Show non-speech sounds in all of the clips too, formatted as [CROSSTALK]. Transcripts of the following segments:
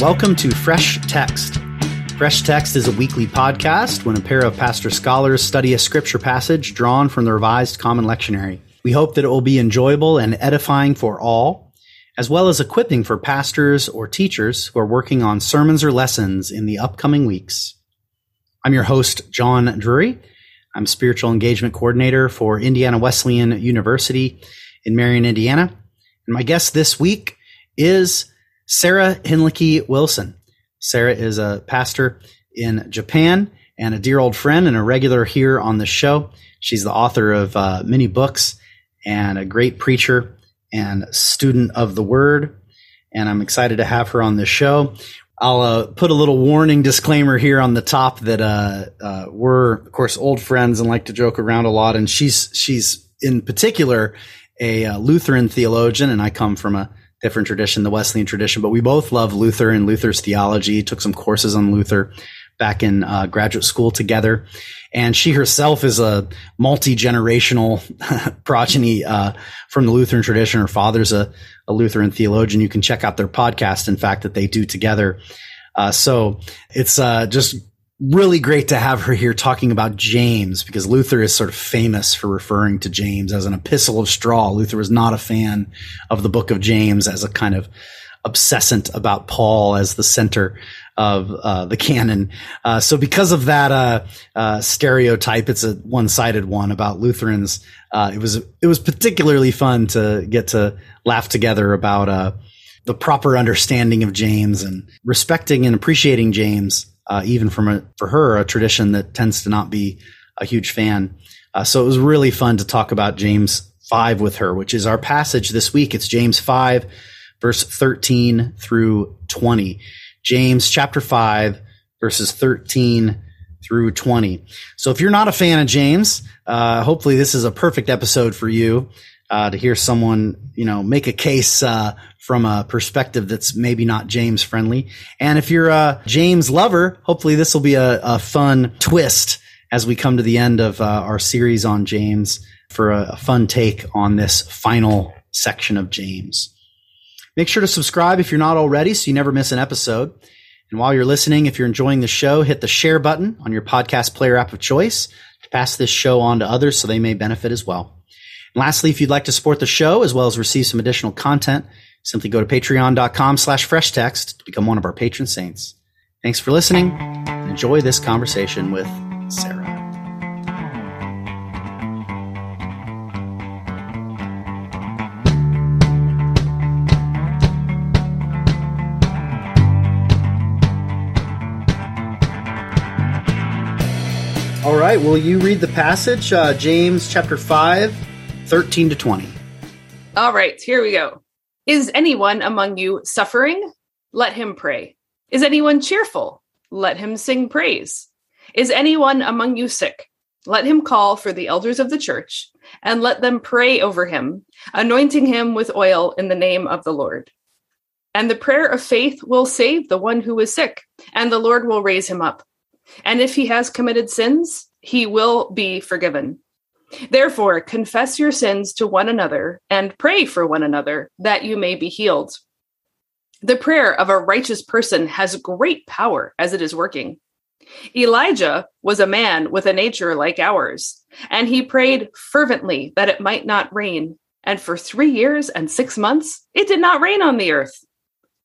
Welcome to Fresh Text. Fresh Text is a weekly podcast when a pair of pastor scholars study a scripture passage drawn from the Revised Common Lectionary. We hope that it will be enjoyable and edifying for all, as well as equipping for pastors or teachers who are working on sermons or lessons in the upcoming weeks. I'm your host, John Drury. I'm Spiritual Engagement Coordinator for Indiana Wesleyan University in Marion, Indiana. And my guest this week is Sarah Hinlicky Wilson. Sarah is a pastor in Japan and a dear old friend and a regular here on the show. She's the author of uh, many books and a great preacher and student of the word. And I'm excited to have her on the show. I'll uh, put a little warning disclaimer here on the top that uh, uh, we're, of course, old friends and like to joke around a lot. And she's she's in particular a uh, Lutheran theologian, and I come from a different tradition, the Wesleyan tradition, but we both love Luther and Luther's theology, took some courses on Luther back in uh, graduate school together. And she herself is a multi-generational [LAUGHS] progeny uh, from the Lutheran tradition. Her father's a, a, Lutheran theologian. You can check out their podcast, in fact, that they do together. Uh, so it's uh, just really great to have her here talking about James because Luther is sort of famous for referring to James as an epistle of straw. Luther was not a fan of the book of James as a kind of obsessant about Paul as the center of uh, the canon. Uh, so because of that uh, uh stereotype, it's a one-sided one about Lutherans. Uh, it was it was particularly fun to get to laugh together about uh, the proper understanding of James and respecting and appreciating James uh, even from a, for her, a tradition that tends to not be a huge fan. Uh, so it was really fun to talk about James 5 with her, which is our passage this week. It's James 5, verse 13 through 20. James chapter 5, verses 13 through 20. So if you're not a fan of James, uh, hopefully this is a perfect episode for you uh, to hear someone, you know, make a case uh, from a perspective that's maybe not James friendly. And if you're a James lover, hopefully this will be a, a fun twist as we come to the end of uh, our series on James for a, a fun take on this final section of James. Make sure to subscribe if you're not already so you never miss an episode. And while you're listening, if you're enjoying the show, hit the share button on your podcast player app of choice to pass this show on to others so they may benefit as well. And lastly, if you'd like to support the show as well as receive some additional content, Simply go to patreon.com slash fresh text to become one of our patron saints. Thanks for listening enjoy this conversation with Sarah. All right, will you read the passage, uh, James chapter 5, 13 to 20? All right, here we go. Is anyone among you suffering? Let him pray. Is anyone cheerful? Let him sing praise. Is anyone among you sick? Let him call for the elders of the church and let them pray over him, anointing him with oil in the name of the Lord. And the prayer of faith will save the one who is sick, and the Lord will raise him up. And if he has committed sins, he will be forgiven. Therefore, confess your sins to one another and pray for one another that you may be healed. The prayer of a righteous person has great power as it is working. Elijah was a man with a nature like ours, and he prayed fervently that it might not rain. And for three years and six months, it did not rain on the earth.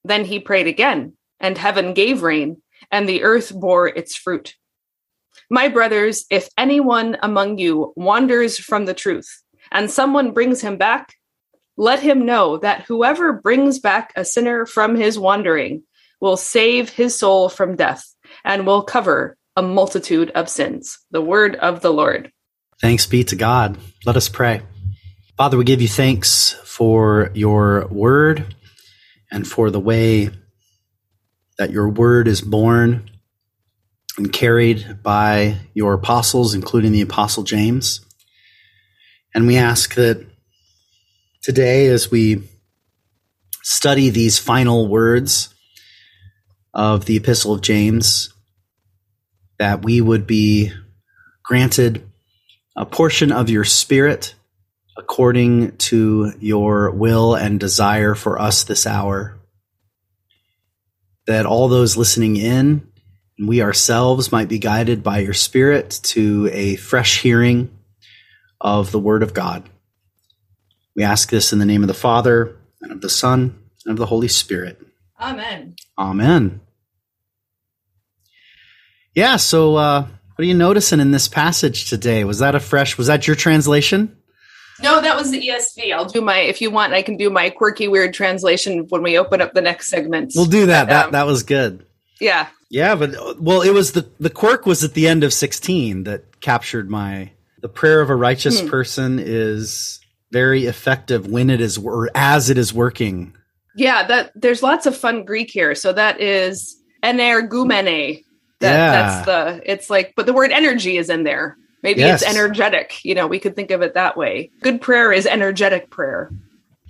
Then he prayed again, and heaven gave rain, and the earth bore its fruit. My brothers, if anyone among you wanders from the truth and someone brings him back, let him know that whoever brings back a sinner from his wandering will save his soul from death and will cover a multitude of sins. The word of the Lord. Thanks be to God. Let us pray. Father, we give you thanks for your word and for the way that your word is born and carried by your apostles, including the apostle James. And we ask that today, as we study these final words of the epistle of James, that we would be granted a portion of your spirit according to your will and desire for us this hour. that all those listening in we ourselves might be guided by your Spirit to a fresh hearing of the Word of God. We ask this in the name of the Father, and of the Son, and of the Holy Spirit. Amen. Amen. Yeah, so uh, what are you noticing in this passage today? Was that a fresh, was that your translation? No, that was the ESV. I'll do my, if you want, I can do my quirky, weird translation when we open up the next segment. We'll do that. But, that, um, that was good. Yeah. Yeah, but well, it was the the quirk was at the end of sixteen that captured my. The prayer of a righteous hmm. person is very effective when it is or as it is working. Yeah, that there's lots of fun Greek here. So that is energumene. That, yeah. That's the. It's like, but the word energy is in there. Maybe yes. it's energetic. You know, we could think of it that way. Good prayer is energetic prayer.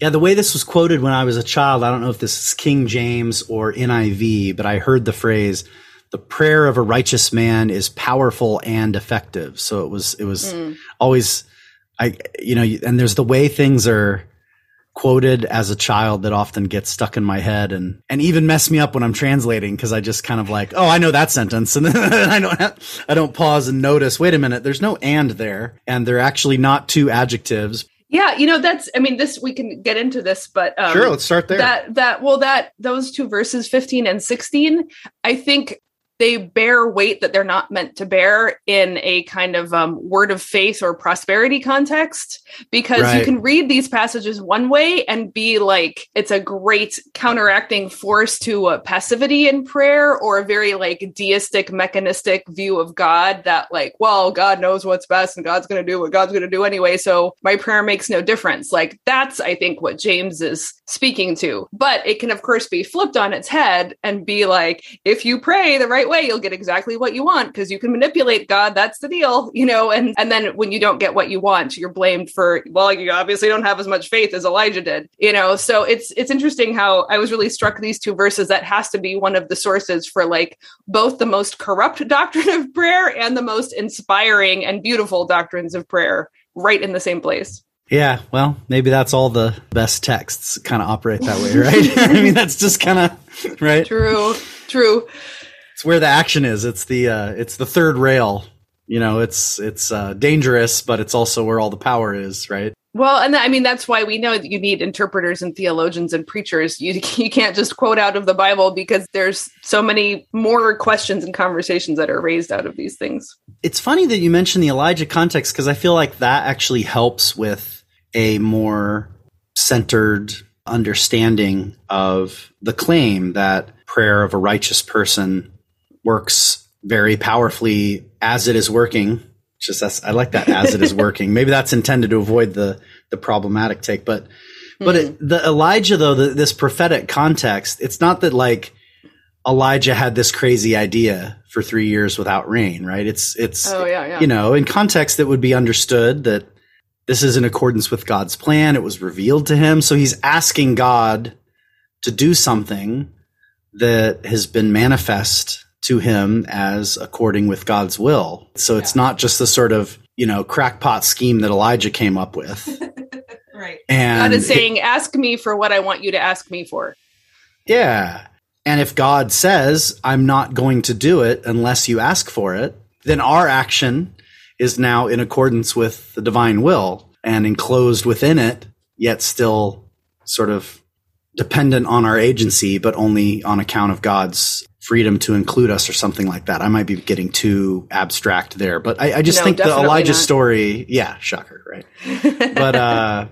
Yeah, the way this was quoted when I was a child, I don't know if this is King James or NIV, but I heard the phrase, the prayer of a righteous man is powerful and effective. So it was, it was mm. always, I, you know, and there's the way things are quoted as a child that often gets stuck in my head and, and even mess me up when I'm translating because I just kind of like, oh, I know that sentence. [LAUGHS] And then I don't, have, I don't pause and notice, wait a minute, there's no and there. And they're actually not two adjectives, yeah, you know that's. I mean, this we can get into this, but um, sure, let's start there. That that well, that those two verses, fifteen and sixteen, I think they bear weight that they're not meant to bear in a kind of um, word of faith or prosperity context because right. you can read these passages one way and be like it's a great counteracting force to a passivity in prayer or a very like deistic mechanistic view of god that like well god knows what's best and god's going to do what god's going to do anyway so my prayer makes no difference like that's i think what james is speaking to but it can of course be flipped on its head and be like if you pray the right way way, you'll get exactly what you want because you can manipulate God. That's the deal, you know. And and then when you don't get what you want, you're blamed for well, you obviously don't have as much faith as Elijah did, you know. So it's it's interesting how I was really struck these two verses. That has to be one of the sources for like both the most corrupt [LAUGHS] doctrine of prayer and the most inspiring and beautiful doctrines of prayer, right in the same place. Yeah, well, maybe that's all the best texts kind of operate that way, right? [LAUGHS] I mean, that's just kind of right. True, true it's where the action is. It's the uh, it's the third rail. You know, it's it's uh, dangerous, but it's also where all the power is, right? Well, and I mean that's why we know that you need interpreters and theologians and preachers. You [LAUGHS] you can't just quote out of the Bible because there's so many more questions and conversations that are raised out of these things. It's funny that you mentioned the Elijah context because I feel like that actually helps with a more centered understanding of the claim that prayer of a righteous person works very powerfully as it is working. Just that's, I like that as it is [LAUGHS] working. Maybe that's intended to avoid the the problematic take, but but it, hmm. the Elijah though the, this prophetic context, it's not that like Elijah had this crazy idea for three years without rain, right? It's it's oh, yeah, yeah. you know in context that would be understood that this is in accordance with God's plan. It was revealed to him, so he's asking God to do something that has been manifest to him as according with God's will. So it's not just the sort of, you know, crackpot scheme that Elijah came up with. [LAUGHS] right. And God is saying, it, ask me for what I want you to ask me for. Yeah. And if God says, I'm not going to do it unless you ask for it, then our action is now in accordance with the divine will and enclosed within it, yet still sort of dependent on our agency, but only on account of God's freedom to include us or something like that. I might be getting too abstract there, but I, I just no, think the Elijah not. story, yeah, shocker, right? but, uh,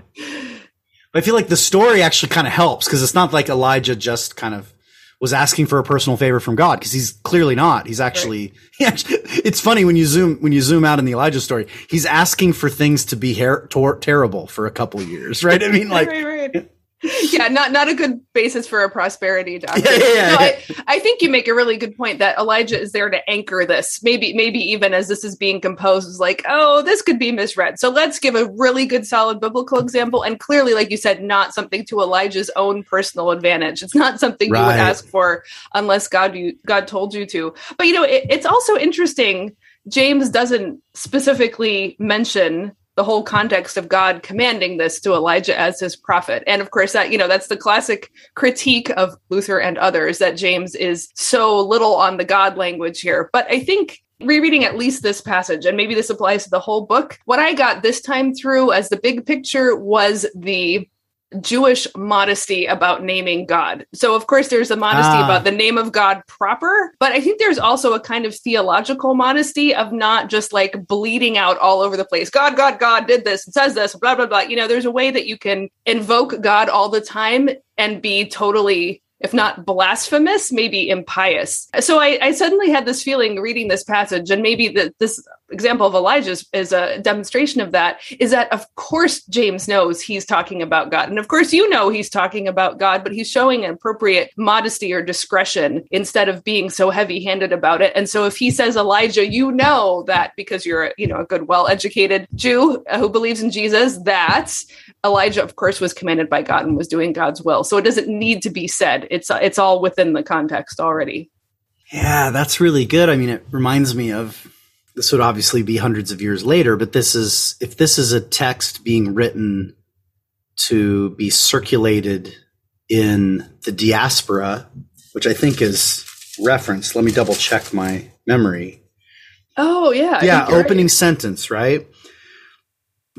I feel like the story actually kind of helps because it's not like Elijah just kind of was asking for a personal favor from God because he's clearly not. He's actually, he [LAUGHS] actually, it's funny when you zoom, when you zoom out in the Elijah story, he's asking for things to be her- tor- terrible for a couple years, [LAUGHS] right? I mean, like, right, right [LAUGHS] yeah, not not a good basis for a prosperity doctrine. Yeah, yeah, yeah. No, I, I think you make a really good point that Elijah is there to anchor this. Maybe maybe even as this is being composed, is like, oh, this could be misread. So let's give a really good, solid biblical example, and clearly, like you said, not something to Elijah's own personal advantage. It's not something right. you would ask for unless God you God told you to. But you know, it, it's also interesting. James doesn't specifically mention the whole context of God commanding this to Elijah as his prophet. And of course, that, you know, that's the classic critique of Luther and others that James is so little on the God language here. But I think rereading at least this passage, and maybe this applies to the whole book, what I got this time through as the big picture was the Jewish modesty about naming God. So, of course, there's a modesty ah. about the name of God proper, but I think there's also a kind of theological modesty of not just like bleeding out all over the place. God, God, God did this and says this, blah, blah, blah. You know, there's a way that you can invoke God all the time and be totally if not blasphemous, maybe impious. So I, I, suddenly had this feeling reading this passage, and maybe that this example of Elijah is a demonstration of that, is that of course James knows he's talking about God. And of course you know he's talking about God, but he's showing an appropriate modesty or discretion instead of being so heavy-handed about it. And so if he says Elijah, you know that because you're you know a good, well-educated Jew who believes in Jesus, that Elijah, of course, was commanded by God and was doing God's will. So it doesn't need to be said. It's it's all within the context already. Yeah, that's really good. I mean, it reminds me of this would obviously be hundreds of years later, but this is if this is a text being written to be circulated in the diaspora, which I think is referenced. Let me double check my memory. Oh yeah, yeah. Opening right. sentence, right?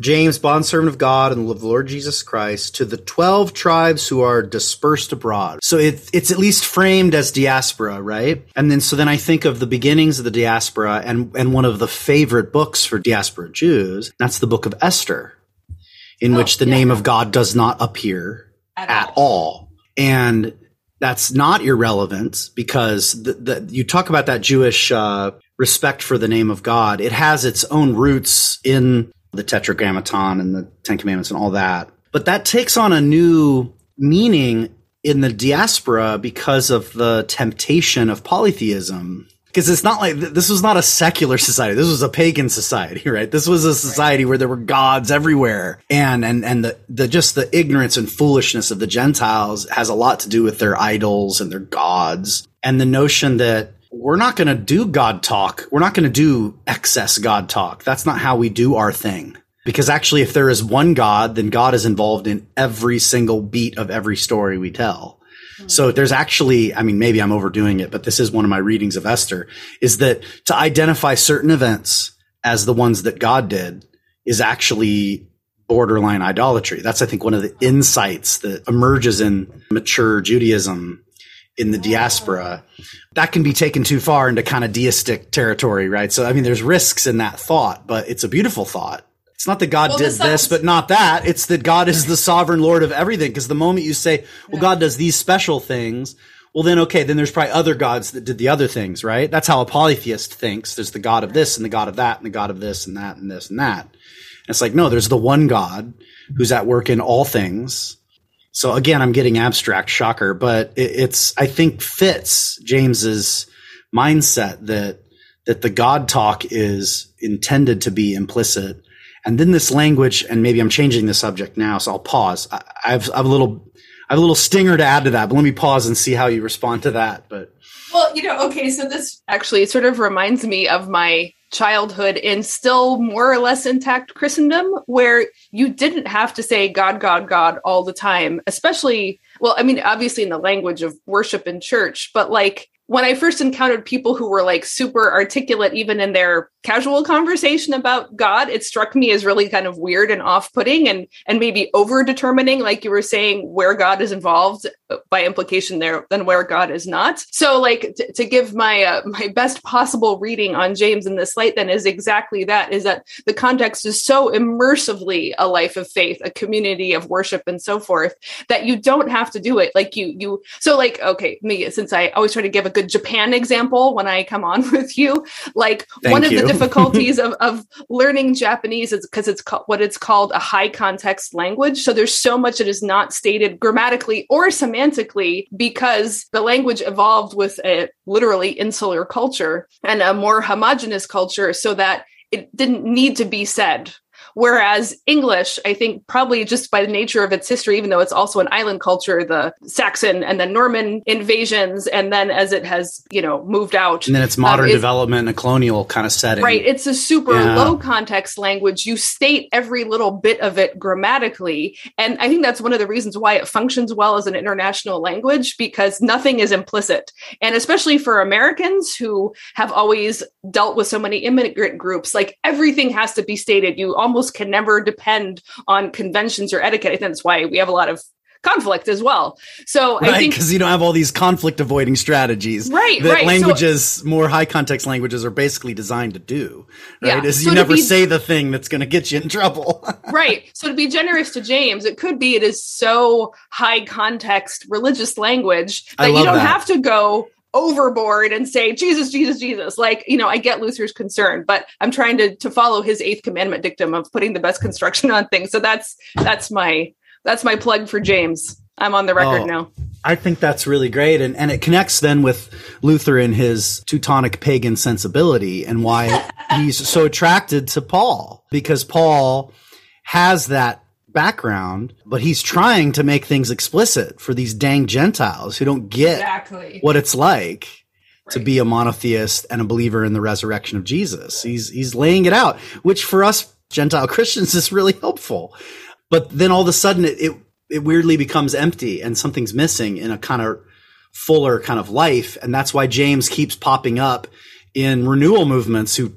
James, bondservant of God and of the Lord Jesus Christ, to the 12 tribes who are dispersed abroad. So it, it's at least framed as diaspora, right? And then, so then I think of the beginnings of the diaspora and, and one of the favorite books for diaspora Jews. That's the book of Esther, in oh, which the yeah. name of God does not appear at, at all. all. And that's not irrelevant because the, the, you talk about that Jewish uh, respect for the name of God. It has its own roots in the Tetragrammaton and the Ten Commandments and all that. But that takes on a new meaning in the diaspora because of the temptation of polytheism. Because it's not like this was not a secular society. This was a pagan society, right? This was a society where there were gods everywhere. And, and, and the, the, just the ignorance and foolishness of the Gentiles has a lot to do with their idols and their gods. And the notion that we're not going to do God talk. We're not going to do excess God talk. That's not how we do our thing. Because actually, if there is one God, then God is involved in every single beat of every story we tell. Mm-hmm. So there's actually, I mean, maybe I'm overdoing it, but this is one of my readings of Esther is that to identify certain events as the ones that God did is actually borderline idolatry. That's, I think, one of the insights that emerges in mature Judaism in the diaspora, that can be taken too far into kind of deistic territory, right? So, I mean, there's risks in that thought, but it's a beautiful thought. It's not that God well, did this, but not that. It's that God is the sovereign Lord of everything. Because the moment you say, well, God does these special things, well, then, okay, then there's probably other gods that did the other things, right? That's how a polytheist thinks. There's the God of this and the God of that and the God of this and that and this and that. And it's like, no, there's the one God who's at work in all things so again, I'm getting abstract, shocker, but it, it's I think fits James's mindset that that the God talk is intended to be implicit, and then this language, and maybe I'm changing the subject now, so I'll pause. I, I, have, I have a little I have a little stinger to add to that, but let me pause and see how you respond to that. But well, you know, okay, so this actually sort of reminds me of my childhood in still more or less intact Christendom, where you didn't have to say God, God, God all the time, especially, well, I mean, obviously in the language of worship in church, but like when I first encountered people who were like super articulate, even in their casual conversation about God, it struck me as really kind of weird and off-putting and and maybe over determining, like you were saying, where God is involved by implication there than where God is not. So, like t- to give my uh, [LAUGHS] my best possible reading on James in this light, then is exactly that: is that the context is so immersively a life of faith, a community of worship, and so forth that you don't have to do it. Like you you so like okay, me since I always try to give a good Japan example when I come on [LAUGHS] with you, like Thank one of the difficulties of, of learning Japanese is because it's co- what it's called a high context language. So there's so much that is not stated grammatically or semantically because the language evolved with a literally insular culture and a more homogenous culture so that it didn't need to be said Whereas English, I think probably just by the nature of its history, even though it's also an island culture, the Saxon and then Norman invasions, and then as it has, you know, moved out. And then it's modern um, development and a colonial kind of setting. Right. It's a super yeah. low context language. You state every little bit of it grammatically. And I think that's one of the reasons why it functions well as an international language because nothing is implicit. And especially for Americans who have always dealt with so many immigrant groups, like everything has to be stated. You almost can never depend on conventions or etiquette. I think that's why we have a lot of conflict as well. So right, I think because you don't have all these conflict avoiding strategies, right? That right. languages, so, more high context languages, are basically designed to do. Right, yeah. is so you never be, say the thing that's going to get you in trouble. [LAUGHS] right. So to be generous to James, it could be it is so high context religious language that you don't that. have to go overboard and say jesus jesus jesus like you know i get luther's concern but i'm trying to to follow his eighth commandment dictum of putting the best construction on things so that's that's my that's my plug for James. I'm on the record oh, now. I think that's really great. And, and it connects then with Luther and his Teutonic pagan sensibility and why [LAUGHS] he's so attracted to Paul because Paul has that background, but he's trying to make things explicit for these dang Gentiles who don't get exactly. what it's like to be a monotheist and a believer in the resurrection of Jesus. He's, he's laying it out, which for us Gentile [LAUGHS] Christians is really helpful but then all of a sudden it, it, it weirdly becomes empty and something's missing in a kind of fuller kind of life. And that's why James keeps popping up in renewal movements who,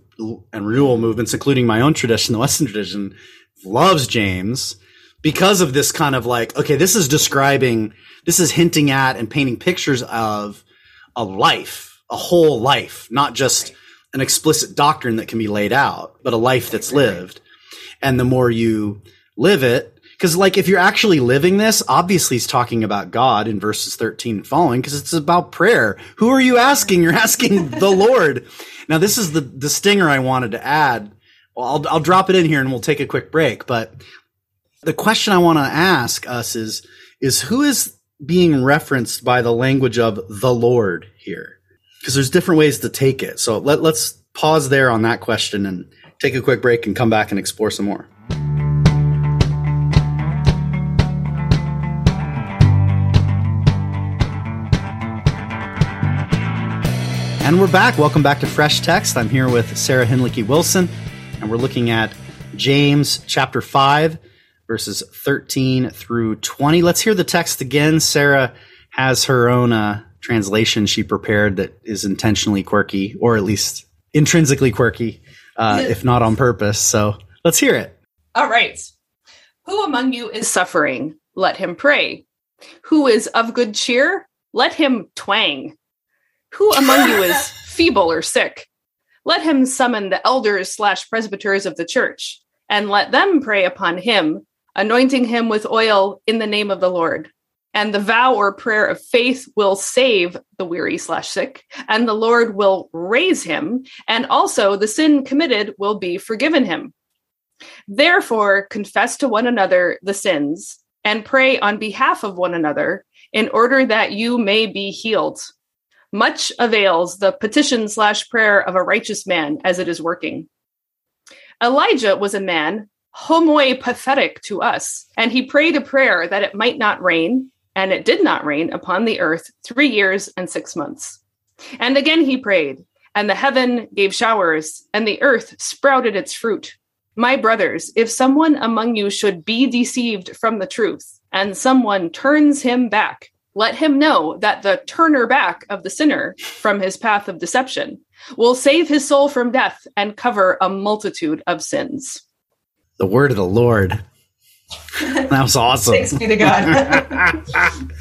and renewal movements, including my own tradition, the Wesleyan tradition, loves James because of this kind of like, okay, this is describing, this is hinting at and painting pictures of a life, a whole life, not just an explicit doctrine that can be laid out, but a life that's lived. And the more you live it. Because, like, if you're actually living this, obviously he's talking about God in verses 13 and following, because it's about prayer. Who are you asking? You're asking [LAUGHS] the Lord. Now, this is the, the stinger I wanted to add. Well, I'll, I'll drop it in here and we'll take a quick break. But the question I want to ask us is, is who is being referenced by the language of the Lord here? Because there's different ways to take it. So let, let's pause there on that question and take a quick break and come back and explore some more. And we're back. Welcome back to Fresh Text. I'm here with Sarah Hinlicky Wilson, and we're looking at James chapter 5, verses 13 through 20. Let's hear the text again. Sarah has her own uh, translation she prepared that is intentionally quirky, or at least intrinsically quirky, uh, if not on purpose. So let's hear it. All right. Who among you is suffering? Let him pray. Who is of good cheer? Let him twang. Who among you is [LAUGHS] feeble or sick? Let him summon the elders slash presbyters of the church, and let them pray upon him, anointing him with oil in the name of the Lord. And the vow or prayer of faith will save the weary slash sick, and the Lord will raise him, and also the sin committed will be forgiven him. Therefore, confess to one another the sins, and pray on behalf of one another, in order that you may be healed. Much avails the petition slash prayer of a righteous man as it is working. Elijah was a man homoi pathetic to us, and he prayed a prayer that it might not rain, and it did not rain upon the earth three years and six months. And again he prayed, and the heaven gave showers, and the earth sprouted its fruit. My brothers, if someone among you should be deceived from the truth, and someone turns him back, let him know that the turner back of the sinner from his path of deception will save his soul from death and cover a multitude of sins. The word of the Lord. [LAUGHS] That was awesome. Thanks be to God. [LAUGHS]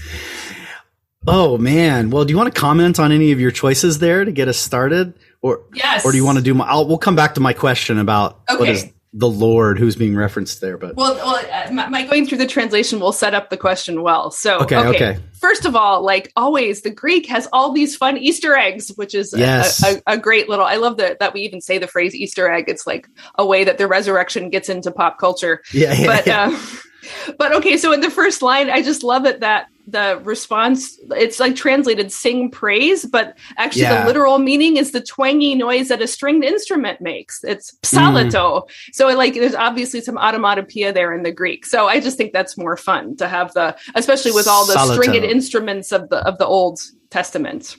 oh man. Well, do you want to comment on any of your choices there to get us started? Or yes. or do you want to do my I'll, we'll come back to my question about okay. what is the Lord who's being referenced there. But well, well uh, my, my, going through the translation will set up the question well. So okay, okay, okay, First of all, like always, the Greek has all these fun Easter eggs, which is yes. a, a, a, great little. I love that that we even say the phrase Easter egg. It's like a way that the resurrection gets into pop culture. Yeah, yeah but yeah. Uh, [LAUGHS] but okay, so in the first line, I just love it that the response it's like translated sing praise but actually Yeah. the literal meaning is the twangy noise that a stringed instrument makes it's psalito so like there's obviously some onomatopoeia there in the greek so i just think that's more fun to have the especially with all the stringed instruments of the of the old testament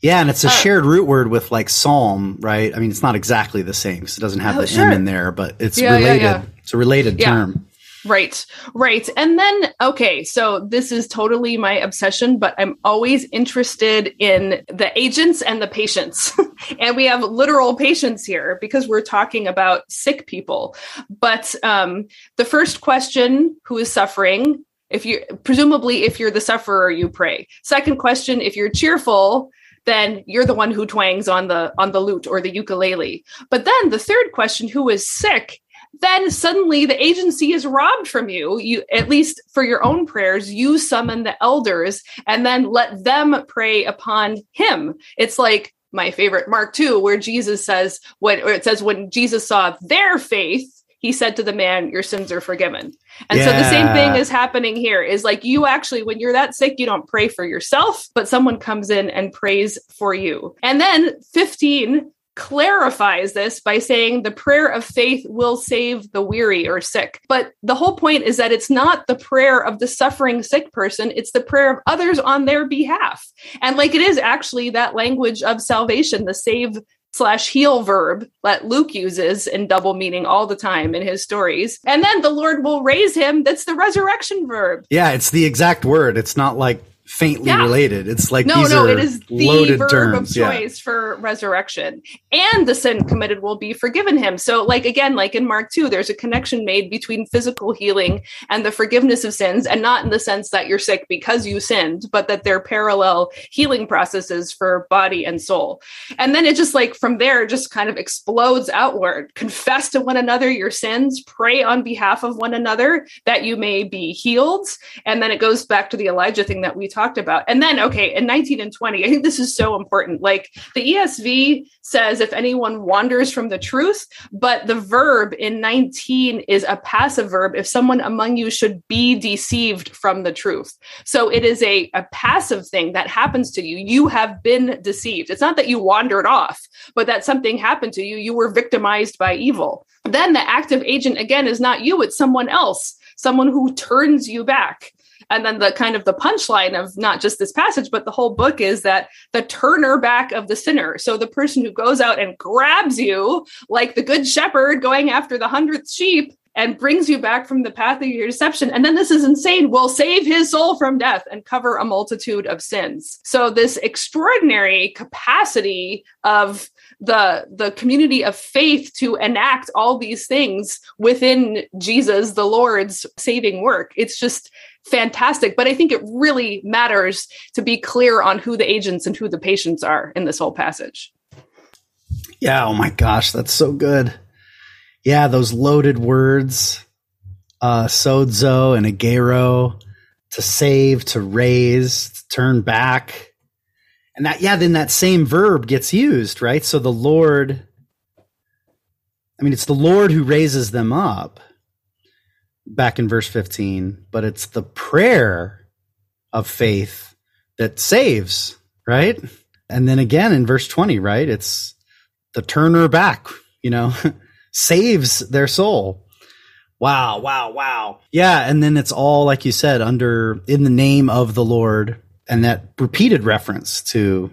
Yeah, and it's a Uh, shared root word with like psalm, right? I mean, it's not exactly the same because it doesn't have Oh, the sure. M in there, but it's Yeah, related. yeah. It's a related term. Right, right. And then, okay, so this is totally my obsession, but I'm always interested in the agents and the patients. [LAUGHS] and we have literal patients here because we're talking about sick people. But um, the first question who is suffering? If you presumably, if you're the sufferer, you pray. Second question, if you're cheerful, then you're the one who twangs on the on the lute or the ukulele. But then the third question, who is sick? Then suddenly the agency is robbed from you. You at least for your own prayers you summon the elders and then let them pray upon him. It's like my favorite mark 2 where jesus says when or it says when jesus saw their faith he said to the man your sins are forgiven. And so the same thing is happening here is like you actually when you're that sick you don't pray for yourself but someone comes in and prays for you. And then 15 clarifies this by saying the prayer of faith will save the weary or sick. But the whole point is that it's not the prayer of the suffering sick person, it's the prayer of others on their behalf. And like it is actually that language of salvation, the save slash heal verb that Luke uses in double meaning all the time in his stories. And then the Lord will raise him. That's the resurrection verb. Yeah, it's the exact word. It's not like faintly Yeah. related. It's like No, these no, are it is the verb terms. of Yeah. choice for resurrection. And the sin committed will be forgiven him. So, like again, like in Mark 2, there's a connection made between physical healing and the forgiveness of sins, and not in the sense that you're sick because you sinned, but that they're parallel healing processes for body and soul. And then it just like from there, just kind of explodes outward. Confess to one another your sins, pray on behalf of one another that you may be healed. And then it goes back to the Elijah thing that we talked about. And then, okay, in 19 and 20, I think this is so important. Like the ESV says, if anyone wanders from the truth, but the verb in 19 is a passive verb. If someone among you should be deceived from the truth. So it is a, a passive thing that happens to you. You have been deceived. It's not that you wandered off, but that something happened to you. You were victimized by evil. Then the active agent, again, is not you, it's someone else, someone who turns you back. And then the kind of the punchline of not just this passage, but the whole book is that the turner back of the sinner. So the person who goes out and grabs you, like the good shepherd going after the hundredth sheep, and brings you back from the path of your deception. And then this is insane, will save his soul from death and cover a multitude of sins. So this extraordinary capacity of the the community of faith to enact all these things within Jesus the Lord's saving work. It's just fantastic, but I think it really matters to be clear on who the agents and who the patients are in this whole passage. Yeah. Oh my gosh, that's so good. Yeah, those loaded words, uh, sozo and egeiro, to save, to raise, to turn back. And that, yeah, then that same verb gets used, right? So the Lord, I mean, it's the Lord who raises them up back in verse 15, but it's the prayer of faith that saves, right? And then again in verse 20, right? It's the turner back, you know, [LAUGHS] saves their soul. Wow, wow, wow. Yeah, and then it's all like you said under in the name of the Lord and that repeated reference to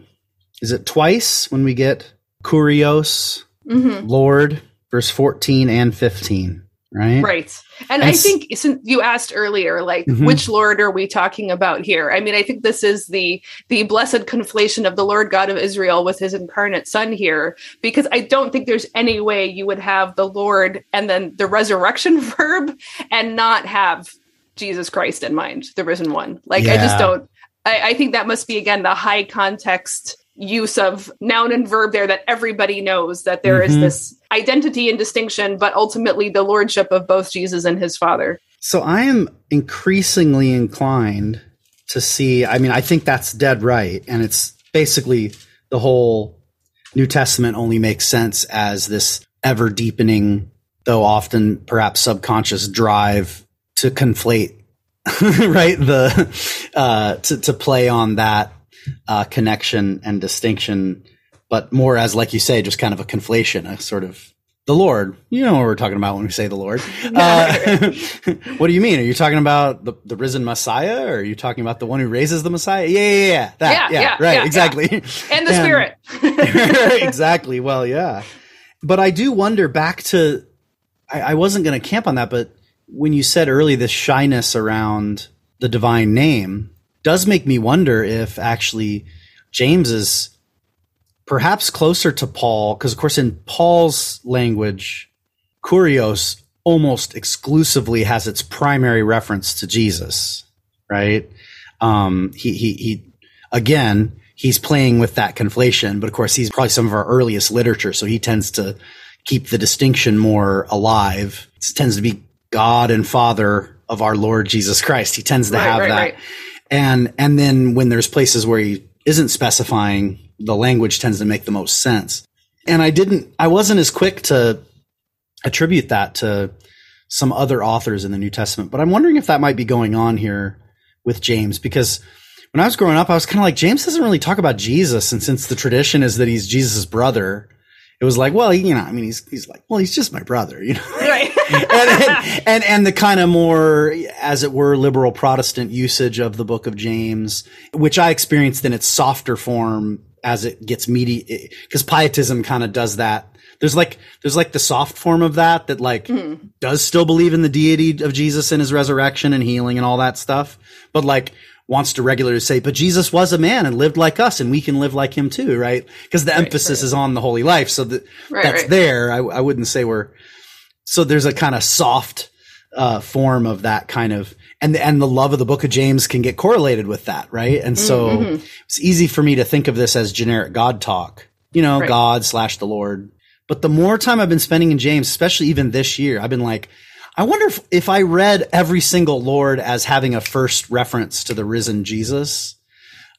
is it twice when we get kurios, Mhm. Lord, verse 14 and 15, right? Right. And, And I think since you asked earlier, like Mhm. which Lord are we talking about here? I mean, I think this is the the blessed conflation of the Lord God of Israel with his incarnate son here, because I don't think there's any way you would have the Lord and then the resurrection [LAUGHS] verb and not have Jesus Christ in mind, the risen one. Like I just don't I, I think that must be again the high context use of noun and verb there that everybody knows that there is Mhm. this identity and distinction, but ultimately the lordship of both Jesus and his father. So I am increasingly inclined to see, I mean, I think that's dead right. And it's basically the whole New Testament only makes sense as this ever deepening, though often perhaps subconscious drive to conflate [LAUGHS] right? The uh, to to play on that uh, connection and distinction, but more as, like you say, just kind of a conflation, a sort of the Lord. You know what we're talking about when we say the Lord. [LAUGHS] Uh, [LAUGHS] what do you mean? Are you talking about the, the risen Messiah, or are you talking about the one who raises the Messiah? Yeah, yeah, yeah. That, Yeah, yeah, yeah, right, yeah, exactly. and the Spirit. [LAUGHS] exactly. Well, yeah. But I do wonder back to, I, I wasn't going to camp on that, but when you said early this shyness around the divine name does make me wonder if actually James is perhaps closer to Paul, because of course in Paul's language, kurios almost exclusively has its primary reference to Jesus, right? Um, he, he, he, again, he's playing with that conflation, but of course he's probably some of our earliest literature. So he tends to keep the distinction more alive. It tends to be God and Father of our Lord Jesus Christ. He tends to Right, have right, that. right. And, and then when there's places where he isn't specifying, the language tends to make the most sense. And I didn't, I wasn't as quick to attribute that to some other authors in the New Testament, but I'm wondering if that might be going on here with James because when I was growing up, I was kind of like, James doesn't really talk about Jesus. And since the tradition is that he's Jesus' brother, it was like, well, you know, I mean, he's, he's like, well, he's just my brother, you know? [LAUGHS] right. [LAUGHS] and, and, and and the kind of more, as it were, liberal Protestant usage of the Book of James, which I experienced in its softer form as it gets meaty, because Pietism kind of does that. There's like there's like the soft form of that that like does still believe in the deity of Jesus and his resurrection and healing and all that stuff, but like wants to regularly say, but Jesus was a man and lived like us, and we can live like him too, right? Because the emphasis is on the holy life, so that Right, that's right. there. I, I wouldn't say we're so there's a kind of soft uh, form of that kind of and and the love of the book of james can get correlated with that right and so Mm-hmm. it's easy for me to think of this as generic god talk you know Right. god slash the lord but the more time i've been spending in james especially even this year i've been like i wonder if, if i read every single lord as having a first reference to the risen jesus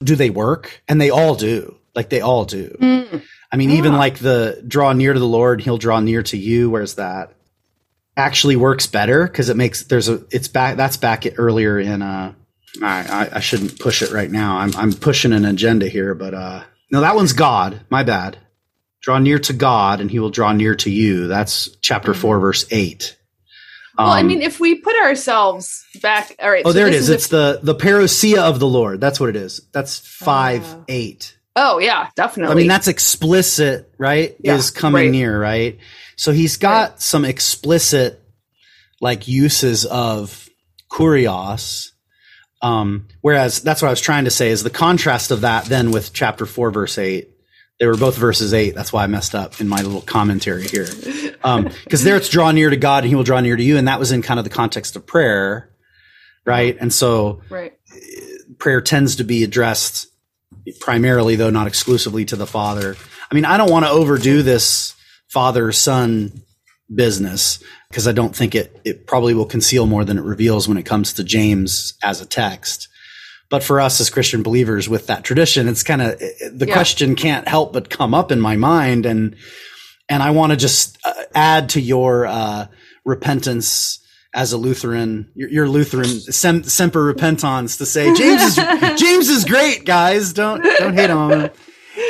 do they work and they all do like they all do Mm. I mean, even like the draw near to the Lord, he'll draw near to you. Where's that? Actually works better because it makes there's a it's back that's back earlier in uh I, I I shouldn't push it right now. I'm I'm pushing an agenda here, but uh no, that one's God. My bad. Draw near to God, and He will draw near to you. That's chapter four, verse eight. well, I Um, mean, if we put ourselves back, all right. oh, so there it is. It's the the parousia of the Lord. That's what it is. That's five Ah. eight. oh yeah, definitely. I mean, that's explicit, right? Yeah, is coming right. near, right? So he's got some explicit like uses of kurios. Um, whereas that's what I was trying to say is the contrast of that then with chapter four, verse eight. They were both verses eight. That's why I messed up in my little commentary here. Um, cause there it's draw near to God and he will draw near to you. And that was in kind of the context of prayer. Right. And so right. prayer tends to be addressed primarily, though not exclusively, to the Father. I mean, I don't want to overdo this father son business because I don't think it it probably will conceal more than it reveals when it comes to James as a text. But for us as Christian believers with that tradition, it's kind of the Yeah. question can't help but come up in my mind, and and I want to just uh, add to your uh, repentance as a Lutheran, your, your Lutheran sem, semper repentans to say James is [LAUGHS] James is great, guys. Don't don't hate on him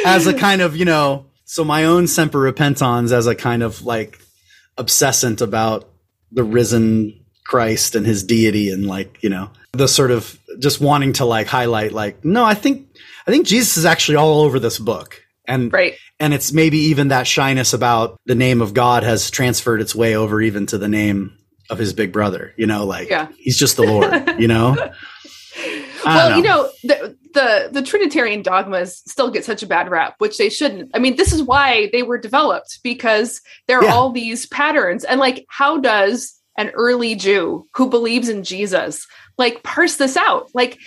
as a kind of you know. So my own semper repentans as a kind of like obsessant about the risen Christ and his deity and like you know the sort of just wanting to like highlight like no, I think I think Jesus is actually all over this book and Right. and it's maybe even that shyness about the name of God has transferred its way over even to the name of his big brother. You know, like Yeah. he's just the Lord. you know. [LAUGHS] Well, don't you know, the, the the Trinitarian dogmas still get such a bad rap, which they shouldn't. I mean, this is why they were developed because there are Yeah. all these patterns. And like, how does an early Jew who believes in Jesus like parse this out? Like,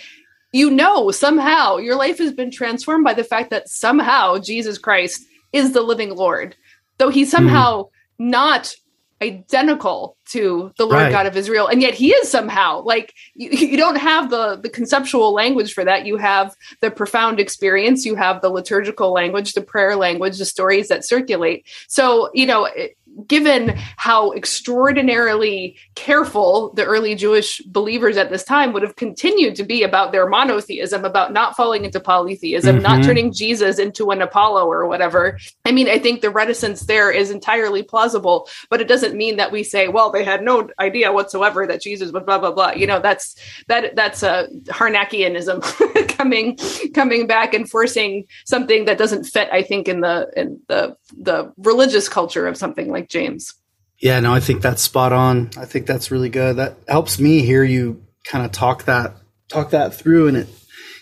you know, somehow your life has been transformed by the fact that somehow Jesus Christ is the living Lord, though he's Mm-hmm. somehow not identical to the Lord Right. God of Israel, and yet he is somehow like you, you don't have the the conceptual language for that. You have the profound experience, you have the liturgical language, the prayer language, the stories that circulate. So you know. It, given how extraordinarily careful the early Jewish believers at this time would have continued to be about their monotheism, about not falling into polytheism, mm-hmm. not turning Jesus into an Apollo or whatever. I mean, I think the reticence there is entirely plausible, but it doesn't mean that we say, well, they had no idea whatsoever that Jesus was blah blah blah. You know, that's that that's a Harnackianism [LAUGHS] coming coming back and forcing something that doesn't fit. I think in the in the the religious culture of something like James. Yeah, no, I think that's spot on. I think that's really good. That helps me hear you kind of talk that talk that through, and it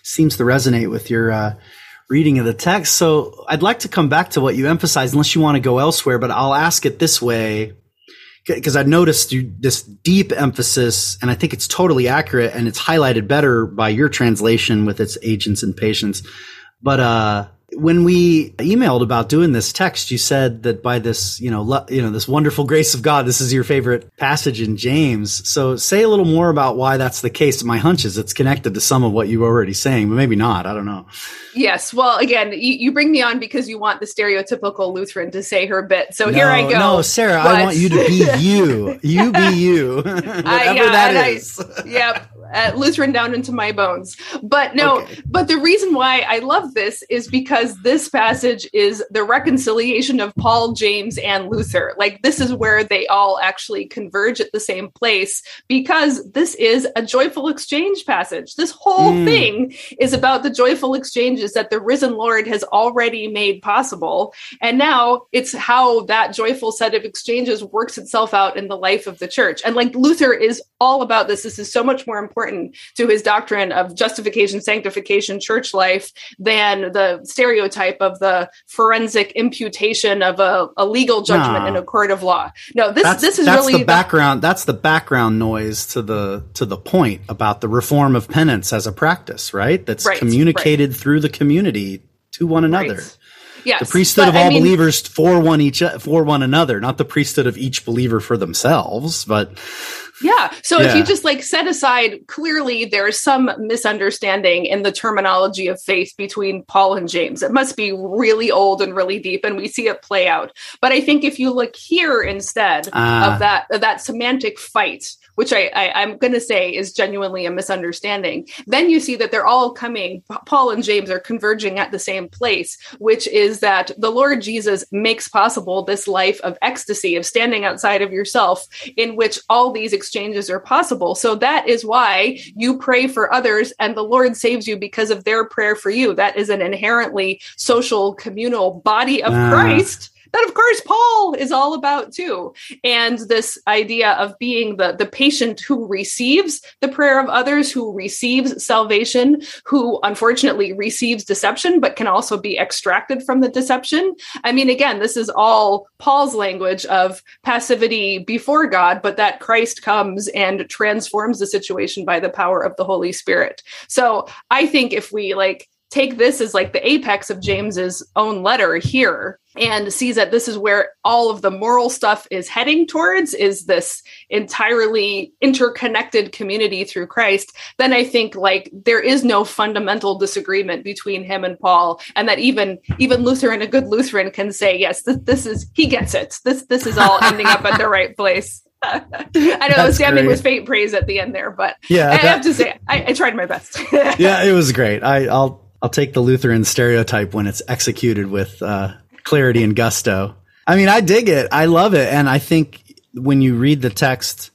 seems to resonate with your uh, reading of the text. So I'd like to come back to what you emphasized, unless you want to go elsewhere. But I'll ask it this way because I've noticed you, this deep emphasis, and I think it's totally accurate, and it's highlighted better by your translation with its agents and patients. But uh, when we emailed about doing this text, you said that by this, you know, lo- you know, this wonderful [LAUGHS] grace of God, this is your favorite passage in James. So say a little more about why that's the case. My hunch is it's connected to some of what you were already saying, but maybe not. I don't know. Yes. Well, again, you, you bring me on because you want the stereotypical Lutheran to say her bit. So no, here I go. No, Sarah, but... I want you to be you. [LAUGHS] You be you. [LAUGHS] Whatever yeah, that is. I, yep uh, Lutheran down into my bones. But no, okay. but the reason why I love this is because this passage is the reconciliation of Paul, James, and Luther. Like this is where they all actually converge at the same place because this is a joyful exchange passage. This whole mm. thing is about the joyful exchanges that the risen Lord has already made possible. And now it's how that joyful set of exchanges works itself out in the life of the church. And like Luther is all about this. This is so much more important important to his doctrine of justification, sanctification, church life than the stereotype of the forensic imputation of a, a legal judgment in a court of law. No, this this is that's really the background. The, that's the background noise to the to the point about the reform of penance as a practice, right? That's right, communicated right. through the community to one another. Right. Yes, the priesthood of all I mean, believers for one each for one another, not the priesthood of each believer for themselves, but yeah. So yeah. if you just like set aside, clearly there's some misunderstanding in the terminology of faith between Paul and James. It must be really old and really deep, and we see it play out. But I think if you look here instead uh, of that of that semantic fight, which I, I am going to say is genuinely a misunderstanding, then you see that they're all coming. Paul and James are converging at the same place, which is that the Lord Jesus makes possible this life of ecstasy of standing outside of yourself, in which all these exchanges are possible. So that is why you pray for others and the Lord saves you because of their prayer for you. That is an inherently social, communal body of uh. Christ that of course Paul is all about too. And this idea of being the, the patient who receives the prayer of others, who receives salvation, who unfortunately receives deception, but can also be extracted from the deception. I mean, again, this is all Paul's language of passivity before God, but that Christ comes and transforms the situation by the power of the Holy Spirit. So I think if we like take this as like the apex of James's own letter here and sees that this is where all of the moral stuff is heading towards is this entirely interconnected community through Christ then I think like there is no fundamental disagreement between him and Paul and that even even Luther and a good Lutheran can say yes this, this is he gets it this this is all ending up at the right place [LAUGHS] I know That's Sammy was faint praise at the end there, but yeah, I that, have to say I, I tried my best. [LAUGHS] yeah, it was great. I, I'll I'll take the Lutheran stereotype when it's executed with uh, clarity and gusto. I mean, I dig it. I love it. And I think when you read the text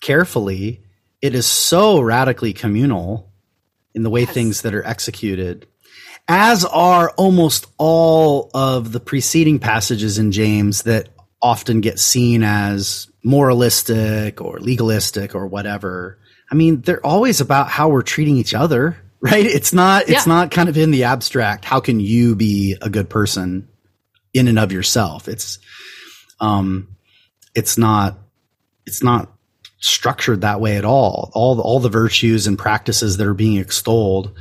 carefully, it is so radically communal in the way yes. things that are executed, as are almost all of the preceding passages in James that often get seen as moralistic or legalistic or whatever. I mean, they're always about how we're treating each other [LAUGHS] right? It's not, it's yeah. not kind of in the abstract. How can you be a good person in and of yourself? It's, um, it's not, it's not structured that way at all. All the, all the virtues and practices that are being extolled,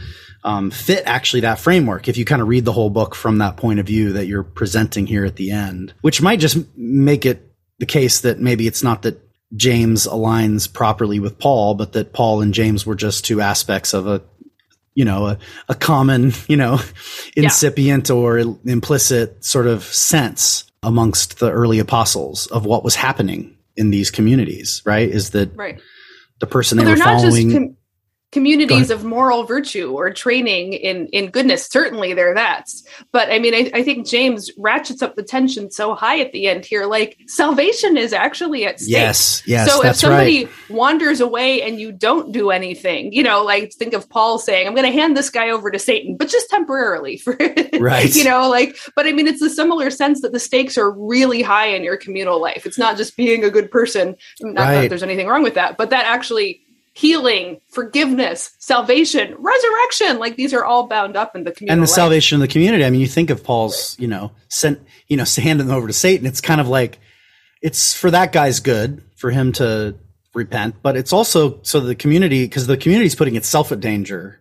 um, fit actually that framework. If you kind of read the whole book from that point of view that you're presenting here at the end, which might just make it the case that maybe it's not that James aligns properly with Paul, but that Paul and James were just two aspects of a you know, a, a common, you know, incipient yeah. or implicit sort of sense amongst the early apostles of what was happening in these communities, right? Is that right. the person they Well, were not just following? com- communities of moral virtue or training in in goodness certainly they're that but i mean I, I think james ratchets up the tension so high at the end here like salvation is actually at stake yes, yes, so if somebody right. wanders away and you don't do anything you know like think of paul saying i'm going to hand this guy over to satan but just temporarily for [LAUGHS] Right. you know like but i mean it's a similar sense that the stakes are really high in your communal life it's not just being a good person not Right. that there's anything wrong with that but that actually healing forgiveness salvation resurrection like these are all bound up in the community. and the life. salvation of the community. I mean, you think of Paul's, you know, sent, you know, [LAUGHS] handing them over to Satan. It's kind of like it's for that guy's good for him to repent, but it's also so the community because the community's putting itself at danger.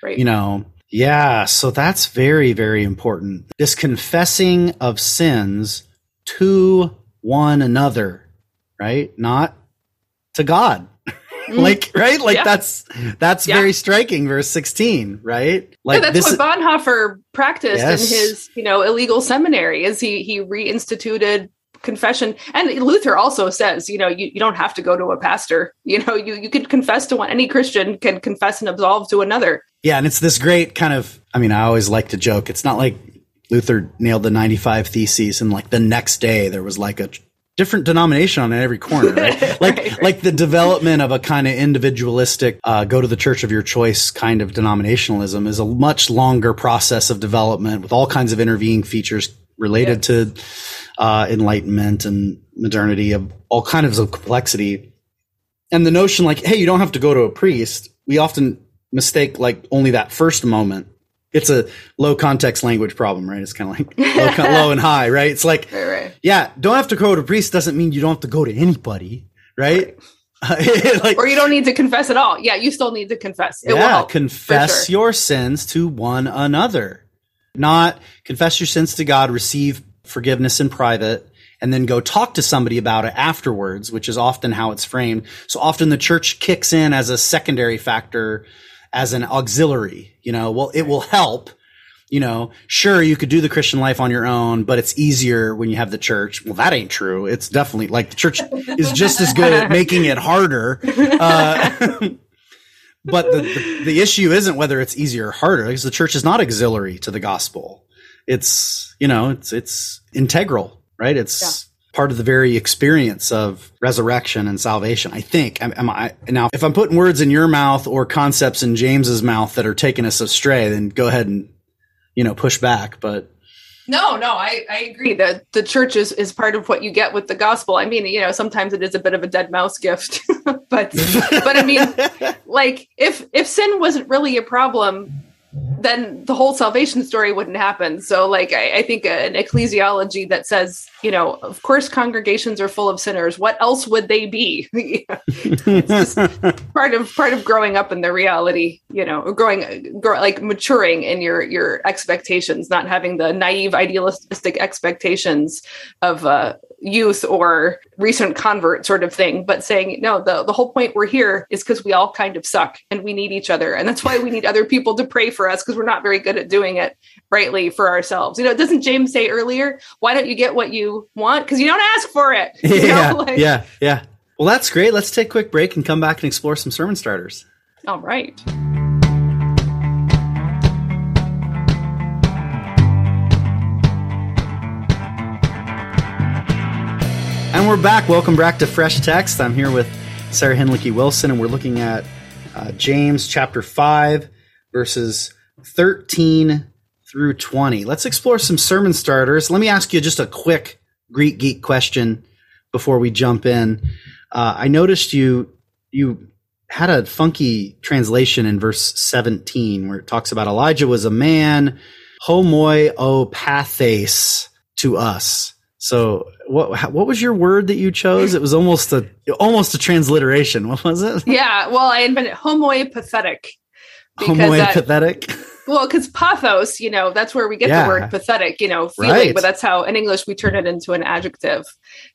right You know, yeah. So that's very, very important. This confessing of sins to one another, right? Not to God. Mm-hmm. like right like. Yeah. that's that's Yeah. very striking verse 16 right yeah, like that's this what Bonhoeffer practiced Yes. in his, you know, illegal seminary. Is he he reinstituted confession? And Luther also says, you know, you, you don't have to go to a pastor. You know, you you could confess to one. Any Christian can confess and absolve to another. Yeah, and it's this great kind of. I mean, I always like to joke. It's not like Luther nailed the ninety-five theses, and like the next day there was like a different denomination on every corner, right? [LAUGHS] Like, Right, right. like the development of a kind of individualistic, uh, go to the church of your choice kind of denominationalism is a much longer process of development with all kinds of intervening features related to uh, enlightenment and modernity of all kinds of complexity. And the notion, like, hey, you don't have to go to a priest. We often mistake like only that first moment. It's a low context language problem, right? It's kind of like low, [LAUGHS] low and high, right? It's like, Right, right. yeah, don't have to go to priest doesn't mean you don't have to go to anybody, right? [LAUGHS] like, Or you don't need to confess at all. Yeah, you still need to confess. It yeah, help. confess sure. your sins to one another. Not confess your sins to God, receive forgiveness in private, and then go talk to somebody about it afterwards, which is often how it's framed. So often the church kicks in as a secondary factor, as an auxiliary. You know, well, it will help. You know, sure, you could do the Christian life on your own, but it's easier when you have the church. Well, that ain't true. It's definitely like the church is just as good at making it harder. Uh, [LAUGHS] but the, the, the issue isn't whether it's easier or harder because the church is not auxiliary to the gospel. It's, you know, it's, it's integral, right? It's part of the very experience of resurrection and salvation. I think. Am, am I now? If I'm putting words in your mouth or concepts in James's mouth that are taking us astray, then go ahead and, you know, push back. But No, no, I, I agree that the church is, is part of what you get with the gospel. I mean, you know, sometimes it is a bit of a dead mouse gift, [LAUGHS] but but I mean, [LAUGHS] like if if sin wasn't really a problem, then the whole salvation story wouldn't happen. So, like, I, I think an ecclesiology that says, you know, of course congregations are full of sinners. What else would they be? [LAUGHS] it's just [LAUGHS] part of part of growing up in the reality, you know, or growing, grow, like maturing in your your expectations, not having the naive idealistic expectations of uh, youth or recent convert sort of thing, but saying no. The the whole point we're here is because we all kind of suck and we need each other, and that's why we need other people to pray for us because we're not very good at doing it rightly for ourselves. You know, doesn't James say earlier, "Why don't you get what you want? Because you don't ask for it." [LAUGHS] Yeah, like- yeah, yeah. Well, that's great. Let's take a quick break and come back and explore some sermon starters. All right. We're back. Welcome back to Fresh Text. I'm here with Sarah Hinlicky Wilson, and we're looking at uh, James chapter 5, verses 13 through 20. Let's explore some sermon starters. Let me ask you just a quick Greek geek question before we jump in. Uh, I noticed you you had a funky translation in verse 17 where it talks about Elijah was a man homoiopathes to us. So what what was your word that you chose? It was almost a almost a transliteration. What was it? Yeah, well, I invented homoepathetic. Because that, Homoepathetic. well, because pathos, you know, that's where we get Yeah. the word pathetic, you know, feeling, Right. but that's how in English we turn it into an adjective.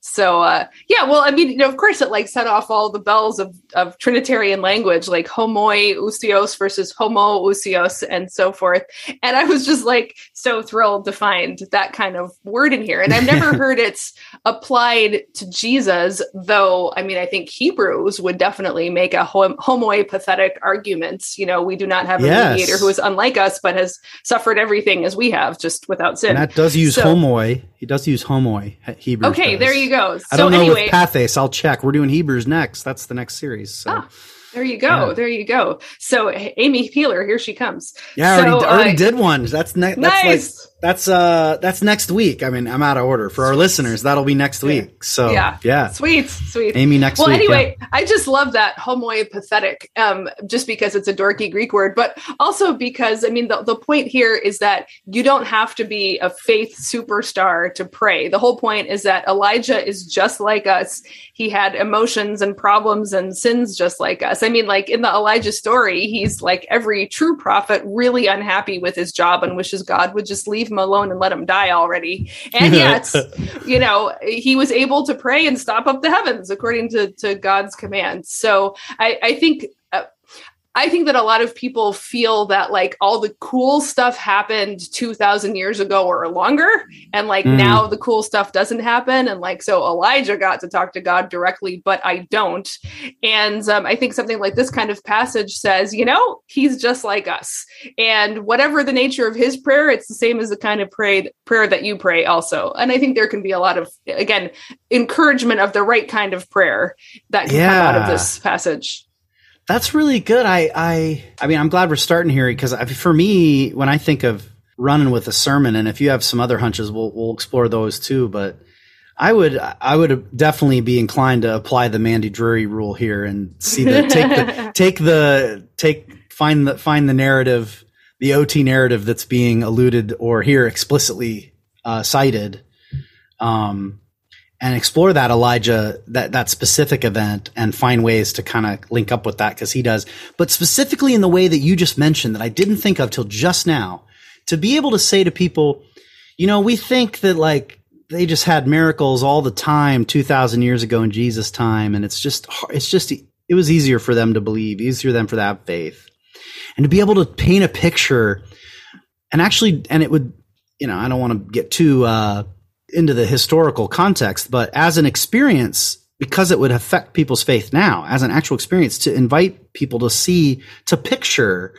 So uh, yeah, well, I mean, you know, of course, it like set off all the bells of of Trinitarian language, like homoi ousios versus homo ousios, and so forth. And I was just like so thrilled to find that kind of word in here. And I've never [LAUGHS] heard it's applied to Jesus, though. I mean, I think Hebrews would definitely make a hom- pathetic argument. You know, we do not have a yes. mediator who is unlike us, but has suffered everything as we have, just without sin. And that does use so, homoi. He does use homoi. Hebrews. Okay, does. there you go. So I don't know anyway, with Pathos. I'll check. We're doing Hebrews next. That's the next series. So. Ah. There you go. Yeah. There you go. So Amy Peeler, here she comes. Yeah, I so, already, already uh, did one. That's that's nice. like that's uh that's next week. I mean, I'm out of order for our listeners. That'll be next week. So yeah, yeah, sweet, sweet. Amy next well, week. Well, anyway, yeah. I just love that homoepathetic, um, just because it's a dorky Greek word, but also because I mean the the point here is that you don't have to be a faith superstar to pray. The whole point is that Elijah is just like us. He had emotions and problems and sins just like us. I mean, like in the Elijah story, he's like every true prophet, really unhappy with his job and wishes God would just leave him alone and let him die already. And [LAUGHS] yet, you know, he was able to pray and stop up the heavens according to, to God's command. So I, I think I think that a lot of people feel that like all the cool stuff happened 2000 years ago or longer and like mm. now the cool stuff doesn't happen and like so Elijah got to talk to God directly but I don't and um, I think something like this kind of passage says you know he's just like us and whatever the nature of his prayer it's the same as the kind of pray, prayer that you pray also and I think there can be a lot of again encouragement of the right kind of prayer that can yeah. come out of this passage that's really good. I, I, I mean, I'm glad we're starting here because for me, when I think of running with a sermon, and if you have some other hunches, we'll we'll explore those too. But I would, I would definitely be inclined to apply the Mandy Drury rule here and see the take the [LAUGHS] take the take find the find the narrative, the OT narrative that's being alluded or here explicitly uh, cited. Um, and explore that Elijah that that specific event and find ways to kind of link up with that because he does. But specifically in the way that you just mentioned that I didn't think of till just now, to be able to say to people, you know, we think that like they just had miracles all the time 2000 years ago in Jesus time and it's just it's just it was easier for them to believe, easier them for that faith. And to be able to paint a picture and actually and it would you know, I don't want to get too uh into the historical context, but as an experience, because it would affect people's faith now, as an actual experience, to invite people to see, to picture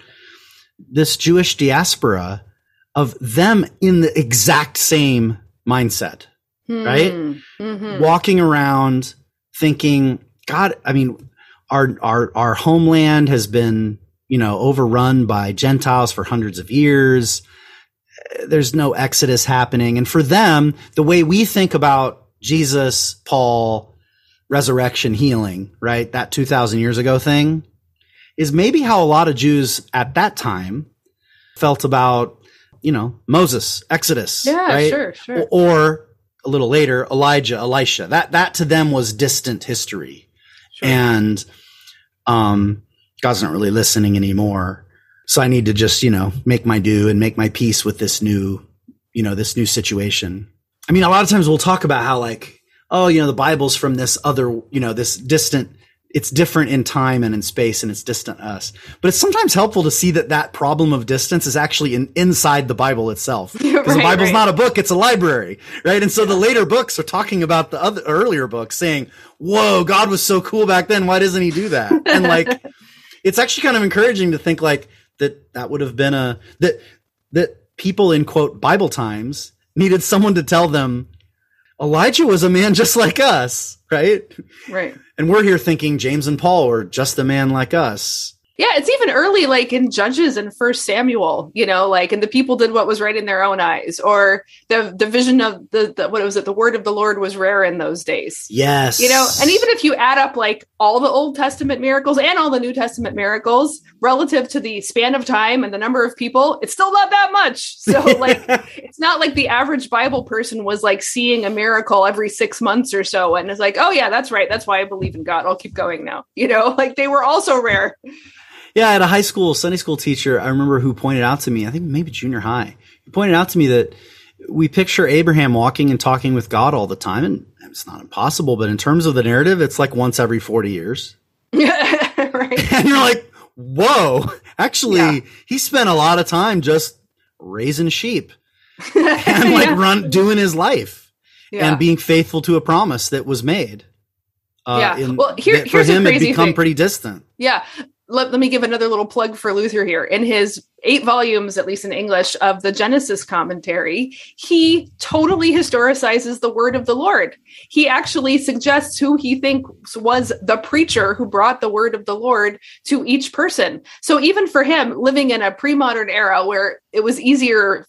this Jewish diaspora of them in the exact same mindset, mm-hmm. right? Mm-hmm. Walking around thinking, God, I mean, our, our, our homeland has been, you know, overrun by Gentiles for hundreds of years there's no exodus happening. And for them, the way we think about Jesus, Paul, resurrection, healing, right? That 2000 years ago thing is maybe how a lot of Jews at that time felt about, you know, Moses, Exodus. Yeah, right? sure, sure. Or a little later, Elijah, Elisha. That, that to them was distant history. Sure. And, um, God's not really listening anymore. So I need to just, you know, make my do and make my peace with this new, you know, this new situation. I mean, a lot of times we'll talk about how like, oh, you know, the Bible's from this other, you know, this distant, it's different in time and in space and it's distant us. But it's sometimes helpful to see that that problem of distance is actually in, inside the Bible itself. [LAUGHS] Because right, the Bible's right. not a book, it's a library, right? And so the later books are talking about the other earlier books saying, whoa, God was so cool back then. Why doesn't he do that? And like, [LAUGHS] it's actually kind of encouraging to think like, that that would have been a that that people in quote Bible times needed someone to tell them Elijah was a man just like us, right? Right. And we're here thinking James and Paul were just a man like us. Yeah, it's even early, like in Judges and First Samuel, you know, like and the people did what was right in their own eyes, or the the vision of the, the what was it? The word of the Lord was rare in those days. Yes, you know, and even if you add up like all the Old Testament miracles and all the New Testament miracles relative to the span of time and the number of people, it's still not that much. So [LAUGHS] like, it's not like the average Bible person was like seeing a miracle every six months or so, and it's like, oh yeah, that's right, that's why I believe in God. I'll keep going now. You know, [LAUGHS] like they were also rare. Yeah, I had a high school Sunday school teacher. I remember who pointed out to me. I think maybe junior high. He pointed out to me that we picture Abraham walking and talking with God all the time, and it's not impossible, but in terms of the narrative, it's like once every 40 years. [LAUGHS] [LAUGHS] right. And you're like, whoa, actually, Yeah. he spent a lot of time just raising sheep [LAUGHS] and like Yeah. run doing his life Yeah. and being faithful to a promise that was made. Uh, Yeah. in- Well, here- for here's a him, it become thing. pretty distant. Yeah. Let, let me give another little plug for Luther here. In his eight volumes, at least in English, of the Genesis commentary, he totally historicizes the word of the Lord. He actually suggests who he thinks was the preacher who brought the word of the Lord to each person. So even for him, living in a pre modern era where it was easier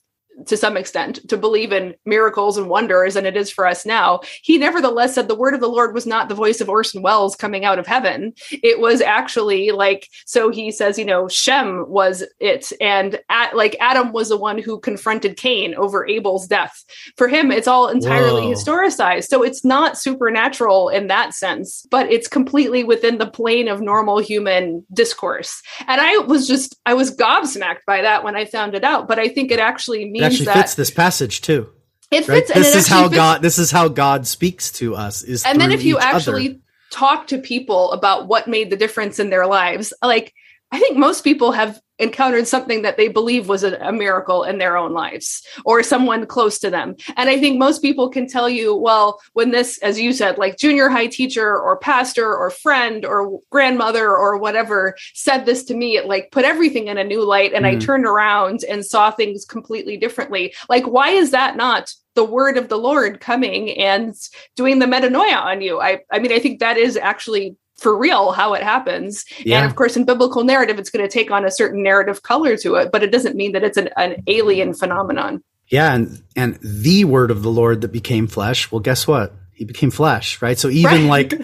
to some extent to believe in miracles and wonders than it is for us now, he nevertheless said the word of the Lord was not the voice of Orson Welles coming out of heaven. It was actually like so he says you know shem was it and at, like adam was the one who confronted cain over abel's death. For him it's all entirely Whoa. historicized. So it's not supernatural in that sense but it's completely within the plane of normal human discourse. And i was just i was gobsmacked by that when i found it out but i think it actually means It actually that fits this passage too. it Right? fits and This it is how fits- God. This is how God speaks to us. Is and then if you each other. actually talk to people about what made the difference in their lives like i think most people have encountered something that they believe was a, a miracle in their own lives or someone close to them and i think most people can tell you well when this as you said like junior high teacher or pastor or friend or grandmother or whatever said this to me it like put everything in a new light and i Mhm. turned around and saw things completely differently like why is that not the word of the lord coming and doing the metanoia on you. I, I mean, I think that is actually for real how it happens. Yeah. And of course, in biblical narrative, it's going to take on a certain narrative color to it, but it doesn't mean that it's an, an alien phenomenon. Yeah, and and the word of the Lord that became flesh. Well, guess what? He became flesh, right? So even Right. like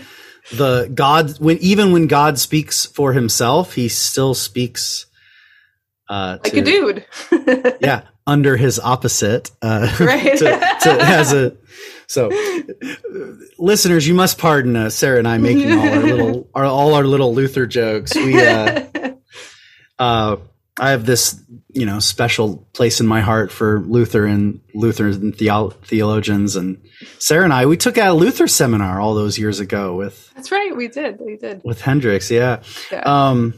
the God when even when God speaks for himself, he still speaks uh Like to- a dude. [LAUGHS] Yeah, under his opposite uh [LAUGHS] Right. to, to as a so listeners, you must pardon uh, Sarah and I making all our little [LAUGHS] our, all our little Luther jokes. We uh [LAUGHS] uh, I have this, you know, special place in my heart for Luther and Lutheran theo- theologians. And Sarah and I, we took a Luther seminar all those years ago with That's right. We did. We did. with Hendrix. Yeah. Yeah. Um,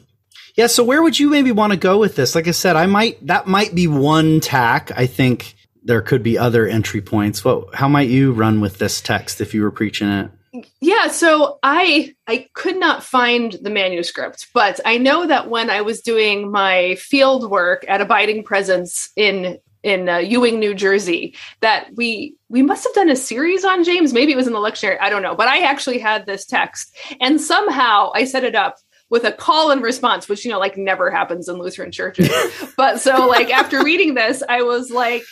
yeah. So where would you maybe want to go with this? Like I said, I might that might be one tack. I think there could be other entry points. What? How might you run with this text if you were preaching it? Yeah, so I I could not find the manuscript, but I know that when I was doing my field work at Abiding Presence in in uh, Ewing, New Jersey, that we we must have done a series on James. Maybe it was in the lectionary. I don't know, but I actually had this text, and somehow I set it up with a call and response, which you know like never happens in Lutheran churches. [LAUGHS] but so like after reading this, I was like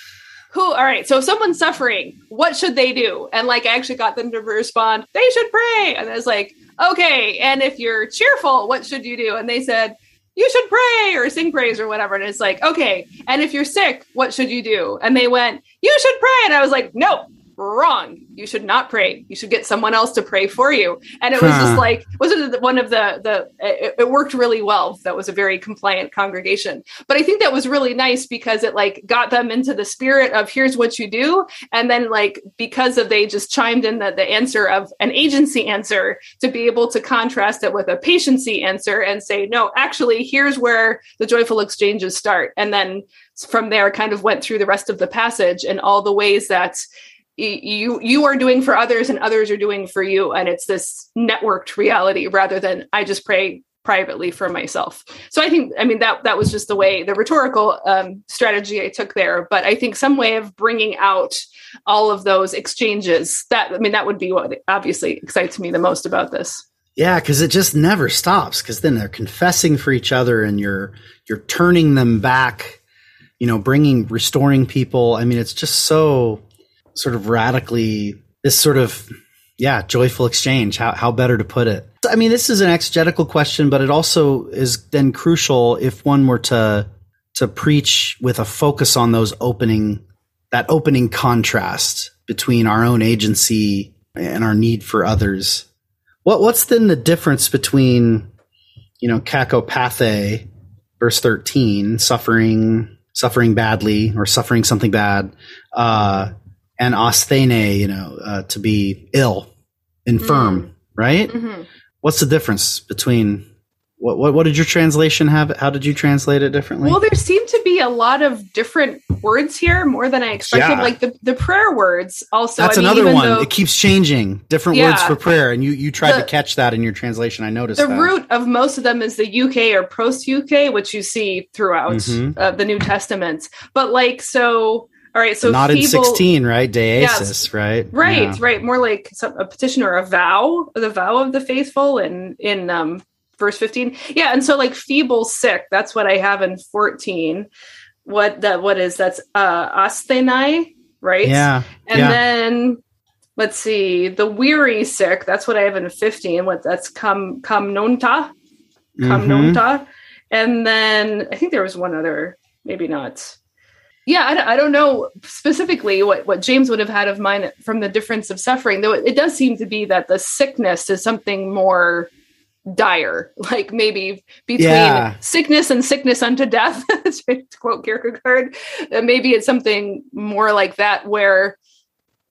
who all right so if someone's suffering what should they do? And like i actually got them to respond they should pray. And i was like okay and if you're cheerful what should you do? And they said you should pray or sing praise or whatever. And it's like okay and if you're sick what should you do? And they went you should pray. And i was like no wrong. You should not pray. You should get someone else to pray for you. And it was Huh. just like wasn't it one of the the it, it worked really well. That was a very compliant congregation. But i think that was really nice because it like got them into the spirit of here's what you do. And then like because of they just chimed in the, the answer of an agency answer to be able to contrast it with a patiency answer and say no actually here's where the joyful exchanges start. And then from there kind of went through the rest of the passage and all the ways that you you are doing for others and others are doing for you and it's this networked reality rather than i just pray privately for myself so i think i mean that that was just the way the rhetorical um, strategy i took there but i think some way of bringing out all of those exchanges that i mean that would be what obviously excites me the most about this Yeah, because it just never stops. Because then they're confessing for each other, and you're you're turning them back. You know, bringing, restoring people. I mean, it's just so sort of radically this sort of yeah joyful exchange. How how better to put it? I mean, this is an exegetical question, but it also is then crucial if one were to to preach with a focus on those opening that opening contrast between our own agency and our need for others. What what's then the difference between you know kakopathe, verse thirteen, suffering suffering badly or suffering something bad, uh, and asthene, you know, uh, to be ill, infirm, mm. right? Mm-hmm. What's the difference between what, what, what did your translation have? How did you translate it differently? Well, there seem to be a lot of different words here, more than I expected. Yeah. Like the, the prayer words also. That's I mean, another one. Though, it keeps changing. Different yeah, words for prayer, and you you tried the, to catch that in your translation. I noticed the that. root of most of them is the euche or proseuche, which you see throughout mm-hmm. uh, the New Testament. But like so. All right, so not feeble, in sixteen, right? Deesis, yes, right? Right, yeah. right. More like some, a petition or a vow, the vow of the faithful, and in um, verse 15 yeah and so like feeble sick that's what i have in 14 what that what is that's uh asthenai right yeah and yeah. then let's see the weary sick that's what i have in 15 what that's come come nonta come mm-hmm. nonta and then i think there was one other maybe not yeah I, I, don't know specifically what, what james would have had of mine from the difference of suffering though it, it does seem to be that the sickness is something more dire, [LAUGHS] like maybe between yeah. sickness and sickness unto death, [LAUGHS] to quote Kierkegaard. Uh, maybe it's something more like that where,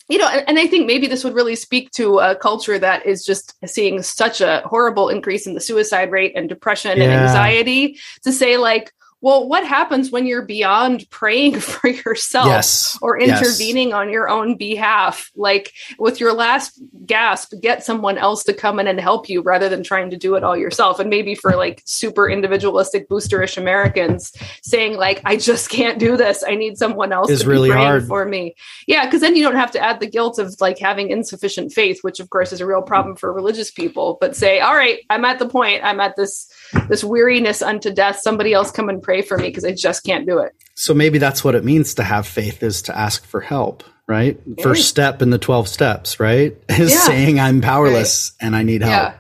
you know, and, and, I think maybe this would really speak to a culture that is just seeing such a horrible increase in the suicide rate and depression yeah. and anxiety to say, like, well, what happens when you're beyond praying [LAUGHS] for yourself yes. or intervening yes. on your own behalf? Like with your last gasp, get someone else to come in and help you rather than trying to do it all yourself. And maybe for [LAUGHS] like super individualistic, boosterish Americans saying like, I just can't do this. I need someone else is to really be praying hard. for me. Yeah. Cause then you don't have to add the guilt of like having insufficient faith, which of course is a real problem for religious people, but say, all right, I'm at the point, I'm at this, this weariness unto death. Somebody else come and pray for me because I just can't do it. So maybe that's what it means to have faith is to ask for help, right? Yeah. First step in the 12 steps, right? [LAUGHS] Is yeah. saying I'm powerless right. and I need help. Yeah.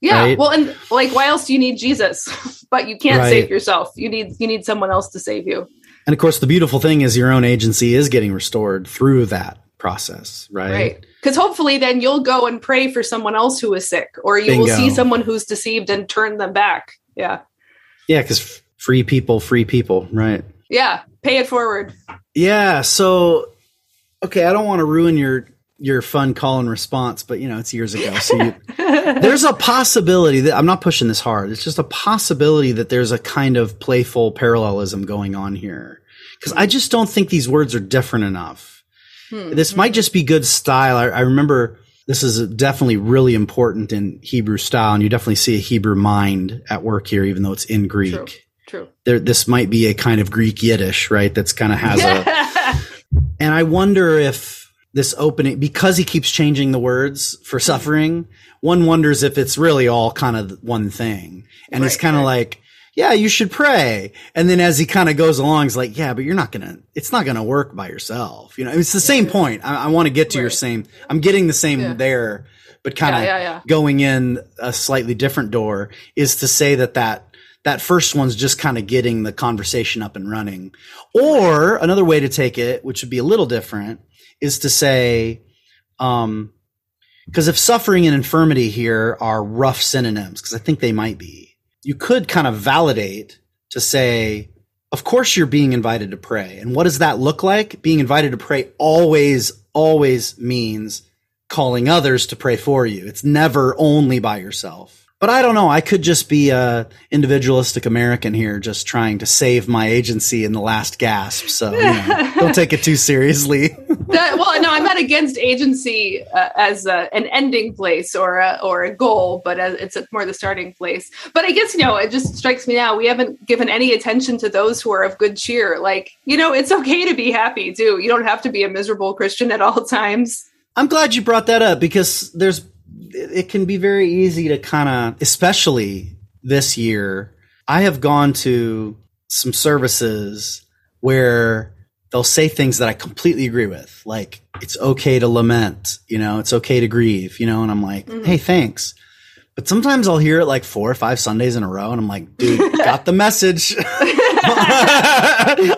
Yeah. Right? Well, and like, why else do you need Jesus? [LAUGHS] but you can't right. save yourself. You need, you need someone else to save you. And of course, the beautiful thing is your own agency is getting restored through that process, right? Right. Because hopefully then you'll go and pray for someone else who is sick, or you Bingo. will see someone who's deceived and turn them back. Yeah. Yeah, because Free people, free people, right? Yeah, pay it forward. Yeah, so okay, I don't want to ruin your your fun call and response, but you know, it's years ago. So you, [LAUGHS] there's a possibility that I'm not pushing this hard. It's just a possibility that there's a kind of playful parallelism going on here. Cause I just don't think these words are different enough. Hmm. This might just be good style. I, I, remember this is definitely really important in Hebrew style, and you definitely see a Hebrew mind at work here, even though it's in Greek. True. True. There, this might be a kind of Greek Yiddish, right? That's kind of has a. [LAUGHS] and I wonder if this opening, because he keeps changing the words for suffering, one wonders if it's really all kind of one thing. And right, he's kind of right. like, yeah, you should pray. And then as he kind of goes along, he's like, yeah, but you're not going to, it's not going to work by yourself. You know, it's the same yeah. point. I, I want to get to right. your same, I'm getting the same yeah. there, but kind of yeah, yeah, going in a slightly different door is to say that that that first one's just kind of getting the conversation up and running. Or another way to take it, which would be a little different, is to say, um, because if suffering and infirmity here are rough synonyms, because I think they might be, you could kind of validate to say, of course you're being invited to pray. And what does that look like? Being invited to pray always, always means calling others to pray for you. It's never only by yourself. But I don't know. I could just be a individualistic American here, just trying to save my agency in the last gasp. So you know, [LAUGHS] don't take it too seriously. [LAUGHS] that, well, no, I'm not against agency uh, as a, an ending place or a, or a goal, but as, it's more the starting place. But I guess you know, it just strikes me now we haven't given any attention to those who are of good cheer. Like you know, it's okay to be happy too. You don't have to be a miserable Christian at all [LAUGHS] times. I'm glad you brought that up because there's it can be very easy to kind of, especially this year, I have gone to some services where they'll say things that I completely agree with. Like, it's okay to lament, you know, it's okay to grieve, you know, and I'm like, mm-hmm. hey, thanks. But sometimes I'll hear it like four or five Sundays in a row, and I'm like, dude, [LAUGHS] got the message. [LAUGHS]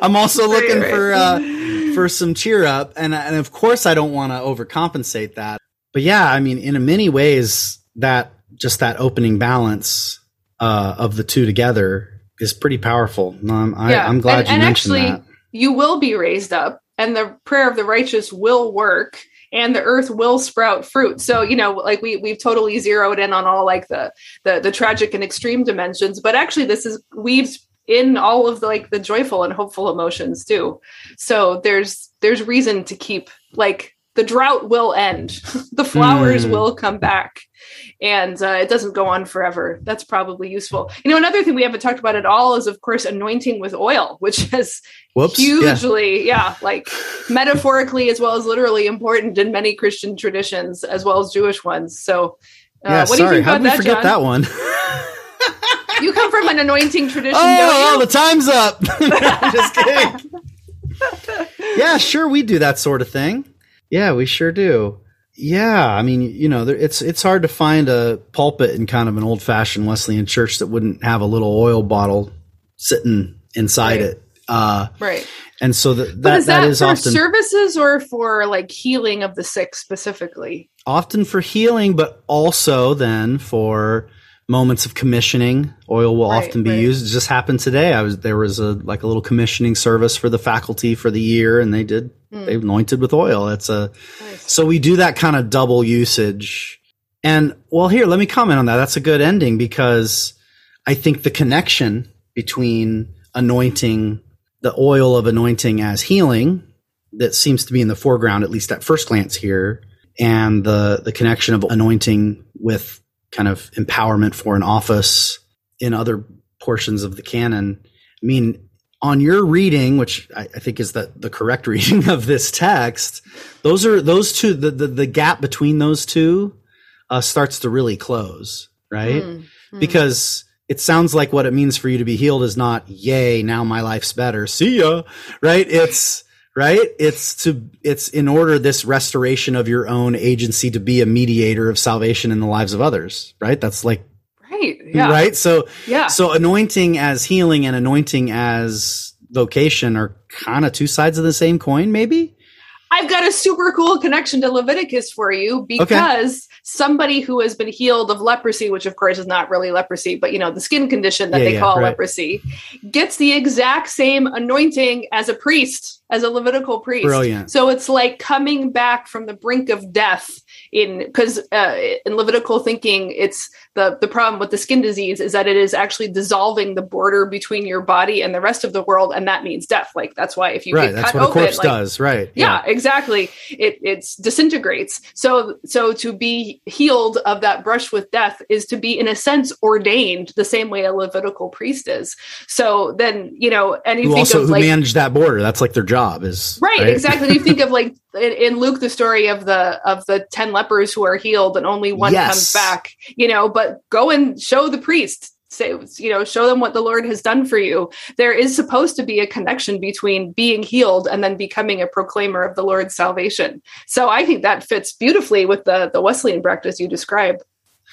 I'm also looking right, right. for uh, for some cheer up, and and of course I don't want to overcompensate that but yeah, I mean, in many ways, that just that opening balance uh, of the two together is pretty powerful. Um, I, am glad and, you and mentioned actually, that. And actually you will be raised up and the prayer of the righteous will work and the earth will sprout fruit so you know like we we've totally zeroed in on all like the the, the tragic and extreme dimensions but actually this is weaves in all of the like the joyful and hopeful emotions too so there's there's reason to keep like the drought will end [LAUGHS] the flowers Mm. will come back and uh, it doesn't go on forever that's probably useful you know another thing we haven't talked about at all is of course anointing with oil which [LAUGHS] is Whoops. Hugely yeah. like metaphorically as well as literally important in many christian traditions as well as jewish ones so uh, yeah, what sorry. do you think How about did we that forget John? that one? [LAUGHS] you come from an anointing tradition oh, don't you the time's up. Just kidding. yeah, sure, we do that sort of thing. Yeah, we sure do. Yeah, I mean, you know, there, it's it's hard to find a pulpit in kind of an old fashioned Wesleyan church that wouldn't have a little oil bottle sitting inside Right. it. Uh, right and so that but that, is that, that is for often services or for like healing of the sick specifically often for healing, but also then for moments of commissioning. Oil will Right, often be right. used. It just happened today. I was there was a like a little commissioning service for the faculty for the year, and they did Hmm. they anointed with oil. It's a Nice. so we do that kind of double usage. And well, here let me comment on that. That's a good ending because I think the connection between anointing the oil of anointing as healing that seems to be in the foreground at least at first glance here and the the connection of anointing with kind of empowerment for an office in other portions of the canon. I mean, on your reading, which I, I think is the, the correct [LAUGHS] reading of this text, those are those two. The the, the gap between those two uh, starts to really close, right? Mm, mm. Because it sounds like what it means for you to be healed is not "Yay, now my life's better." See ya, right? It's right. It's to it's in order this restoration of your own agency to be a mediator of salvation in the lives of others, right? That's like right yeah right. So yeah so anointing as healing and anointing as vocation are kind of two sides of the same coin, maybe. I've got a super cool connection to Leviticus for you because somebody who has been healed of leprosy, which of course is not really leprosy, but you know, the skin condition that Yeah, they yeah, call right. leprosy, gets the exact same anointing as a priest, as a Levitical priest. Brilliant. So it's like coming back from the brink of death in because uh, in Levitical thinking, it's the the problem with the skin disease is that it is actually dissolving the border between your body and the rest of the world, and that means death. Like that's why if you right. get That's cut what a open, corpse like, does. Right. yeah, exactly it it's disintegrates so so to be healed of that brush with death is to be in a sense ordained the same way a levitical priest is so then you know and you Who also who like manage that border? That's like their job. Is right, exactly you think of [LAUGHS] like in, in luke the story of the of the 10 lepers who are healed and only one Yes. comes back you know but go and show the priest say you know show them what the lord has done for you there is supposed to be a connection between being healed and then becoming a proclaimer of the lord's salvation so i think that fits beautifully with the the wesleyan practice you describe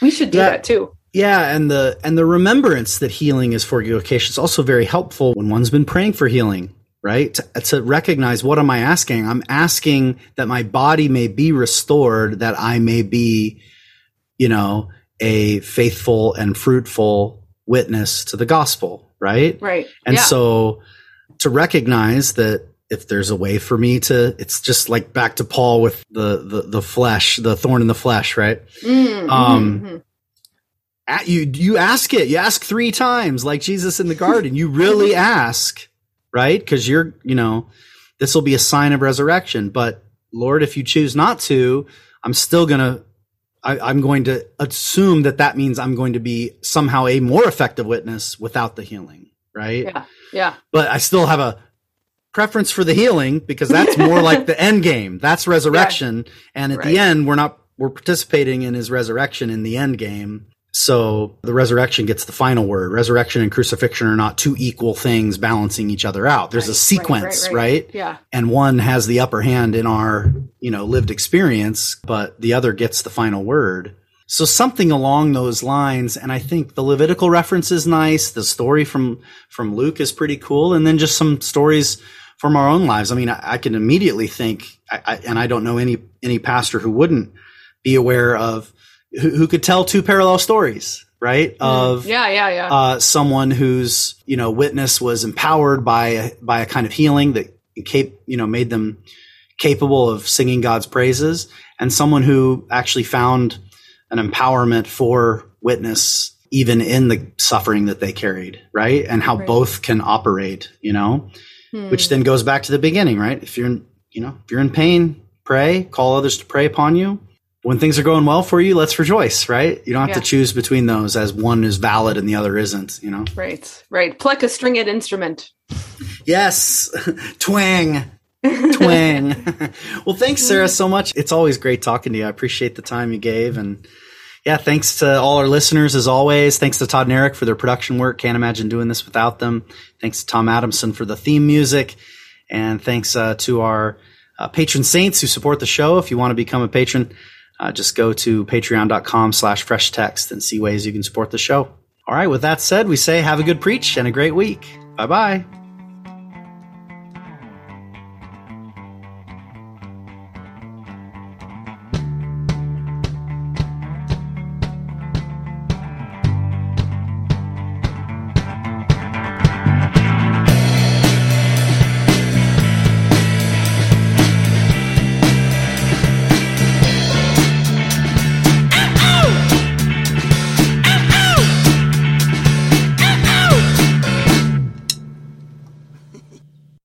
we should do Yeah. that too Yeah, and the and the remembrance that healing is for your vocation is also very helpful when one's been praying for healing, right? To, to recognize what am I asking? I'm asking that my body may be restored, that I may be, you know, a faithful and fruitful witness to the gospel, right? right And yeah. so to recognize that if there's a way for me to, it's just like back to Paul with the the, the flesh, the thorn in the flesh, right? Mm, um, mhm, mhm. at you you ask it you ask three times like jesus in the garden you really [LAUGHS] ask right because you're you know this will be a sign of resurrection but lord if you choose not to i'm still gonna I, i'm going to assume that that means i'm going to be somehow a more effective witness without the healing right? Yeah yeah. But i still have a preference for the healing because that's more like the end game. That's resurrection. [LAUGHS] And at Right. the end we're not we're participating in his resurrection in the end game so the resurrection gets the final word. Resurrection and crucifixion are not two equal things balancing each other out. There's a Right, right, sequence right, right, right. yeah. And one has the upper hand in our you know lived experience but the other gets the final word. So something along those lines and i think the levitical reference is nice. The story from from luke is pretty cool and then just some stories from our own lives. I mean i, I can immediately think I, I, and i don't know any any pastor who wouldn't be aware of who, who could tell two parallel stories right of yeah yeah yeah uh, someone whose you know witness was empowered by by a kind of healing that cap- you know, made them capable of singing God's praises and someone who actually found an empowerment for witness even in the suffering that they carried, right? And how right. both can operate, you know, hmm. which then goes back to the beginning, right? If you're in, you know, if you're in pain, pray, call others to pray upon you. When things are going well for you, let's rejoice, right? You don't have yeah. to choose between those as one is valid and the other isn't, you know? Right, right. Pluck a stringed instrument. Yes, [LAUGHS] twang. twang. [LAUGHS] well, thanks, Sarah, so much. It's always great talking to you. I appreciate the time you gave and yeah, thanks to all our listeners as always. Thanks to Todd and Eric for their production work. Can't imagine doing this without them. Thanks to Tom Adamson for the theme music. And thanks uh, to our uh, patron saints who support the show. If you want to become a patron, uh, just go to patreon.com slash fresh text and see ways you can support the show. All right. With that said, we say have a good preach and a great week. Bye bye.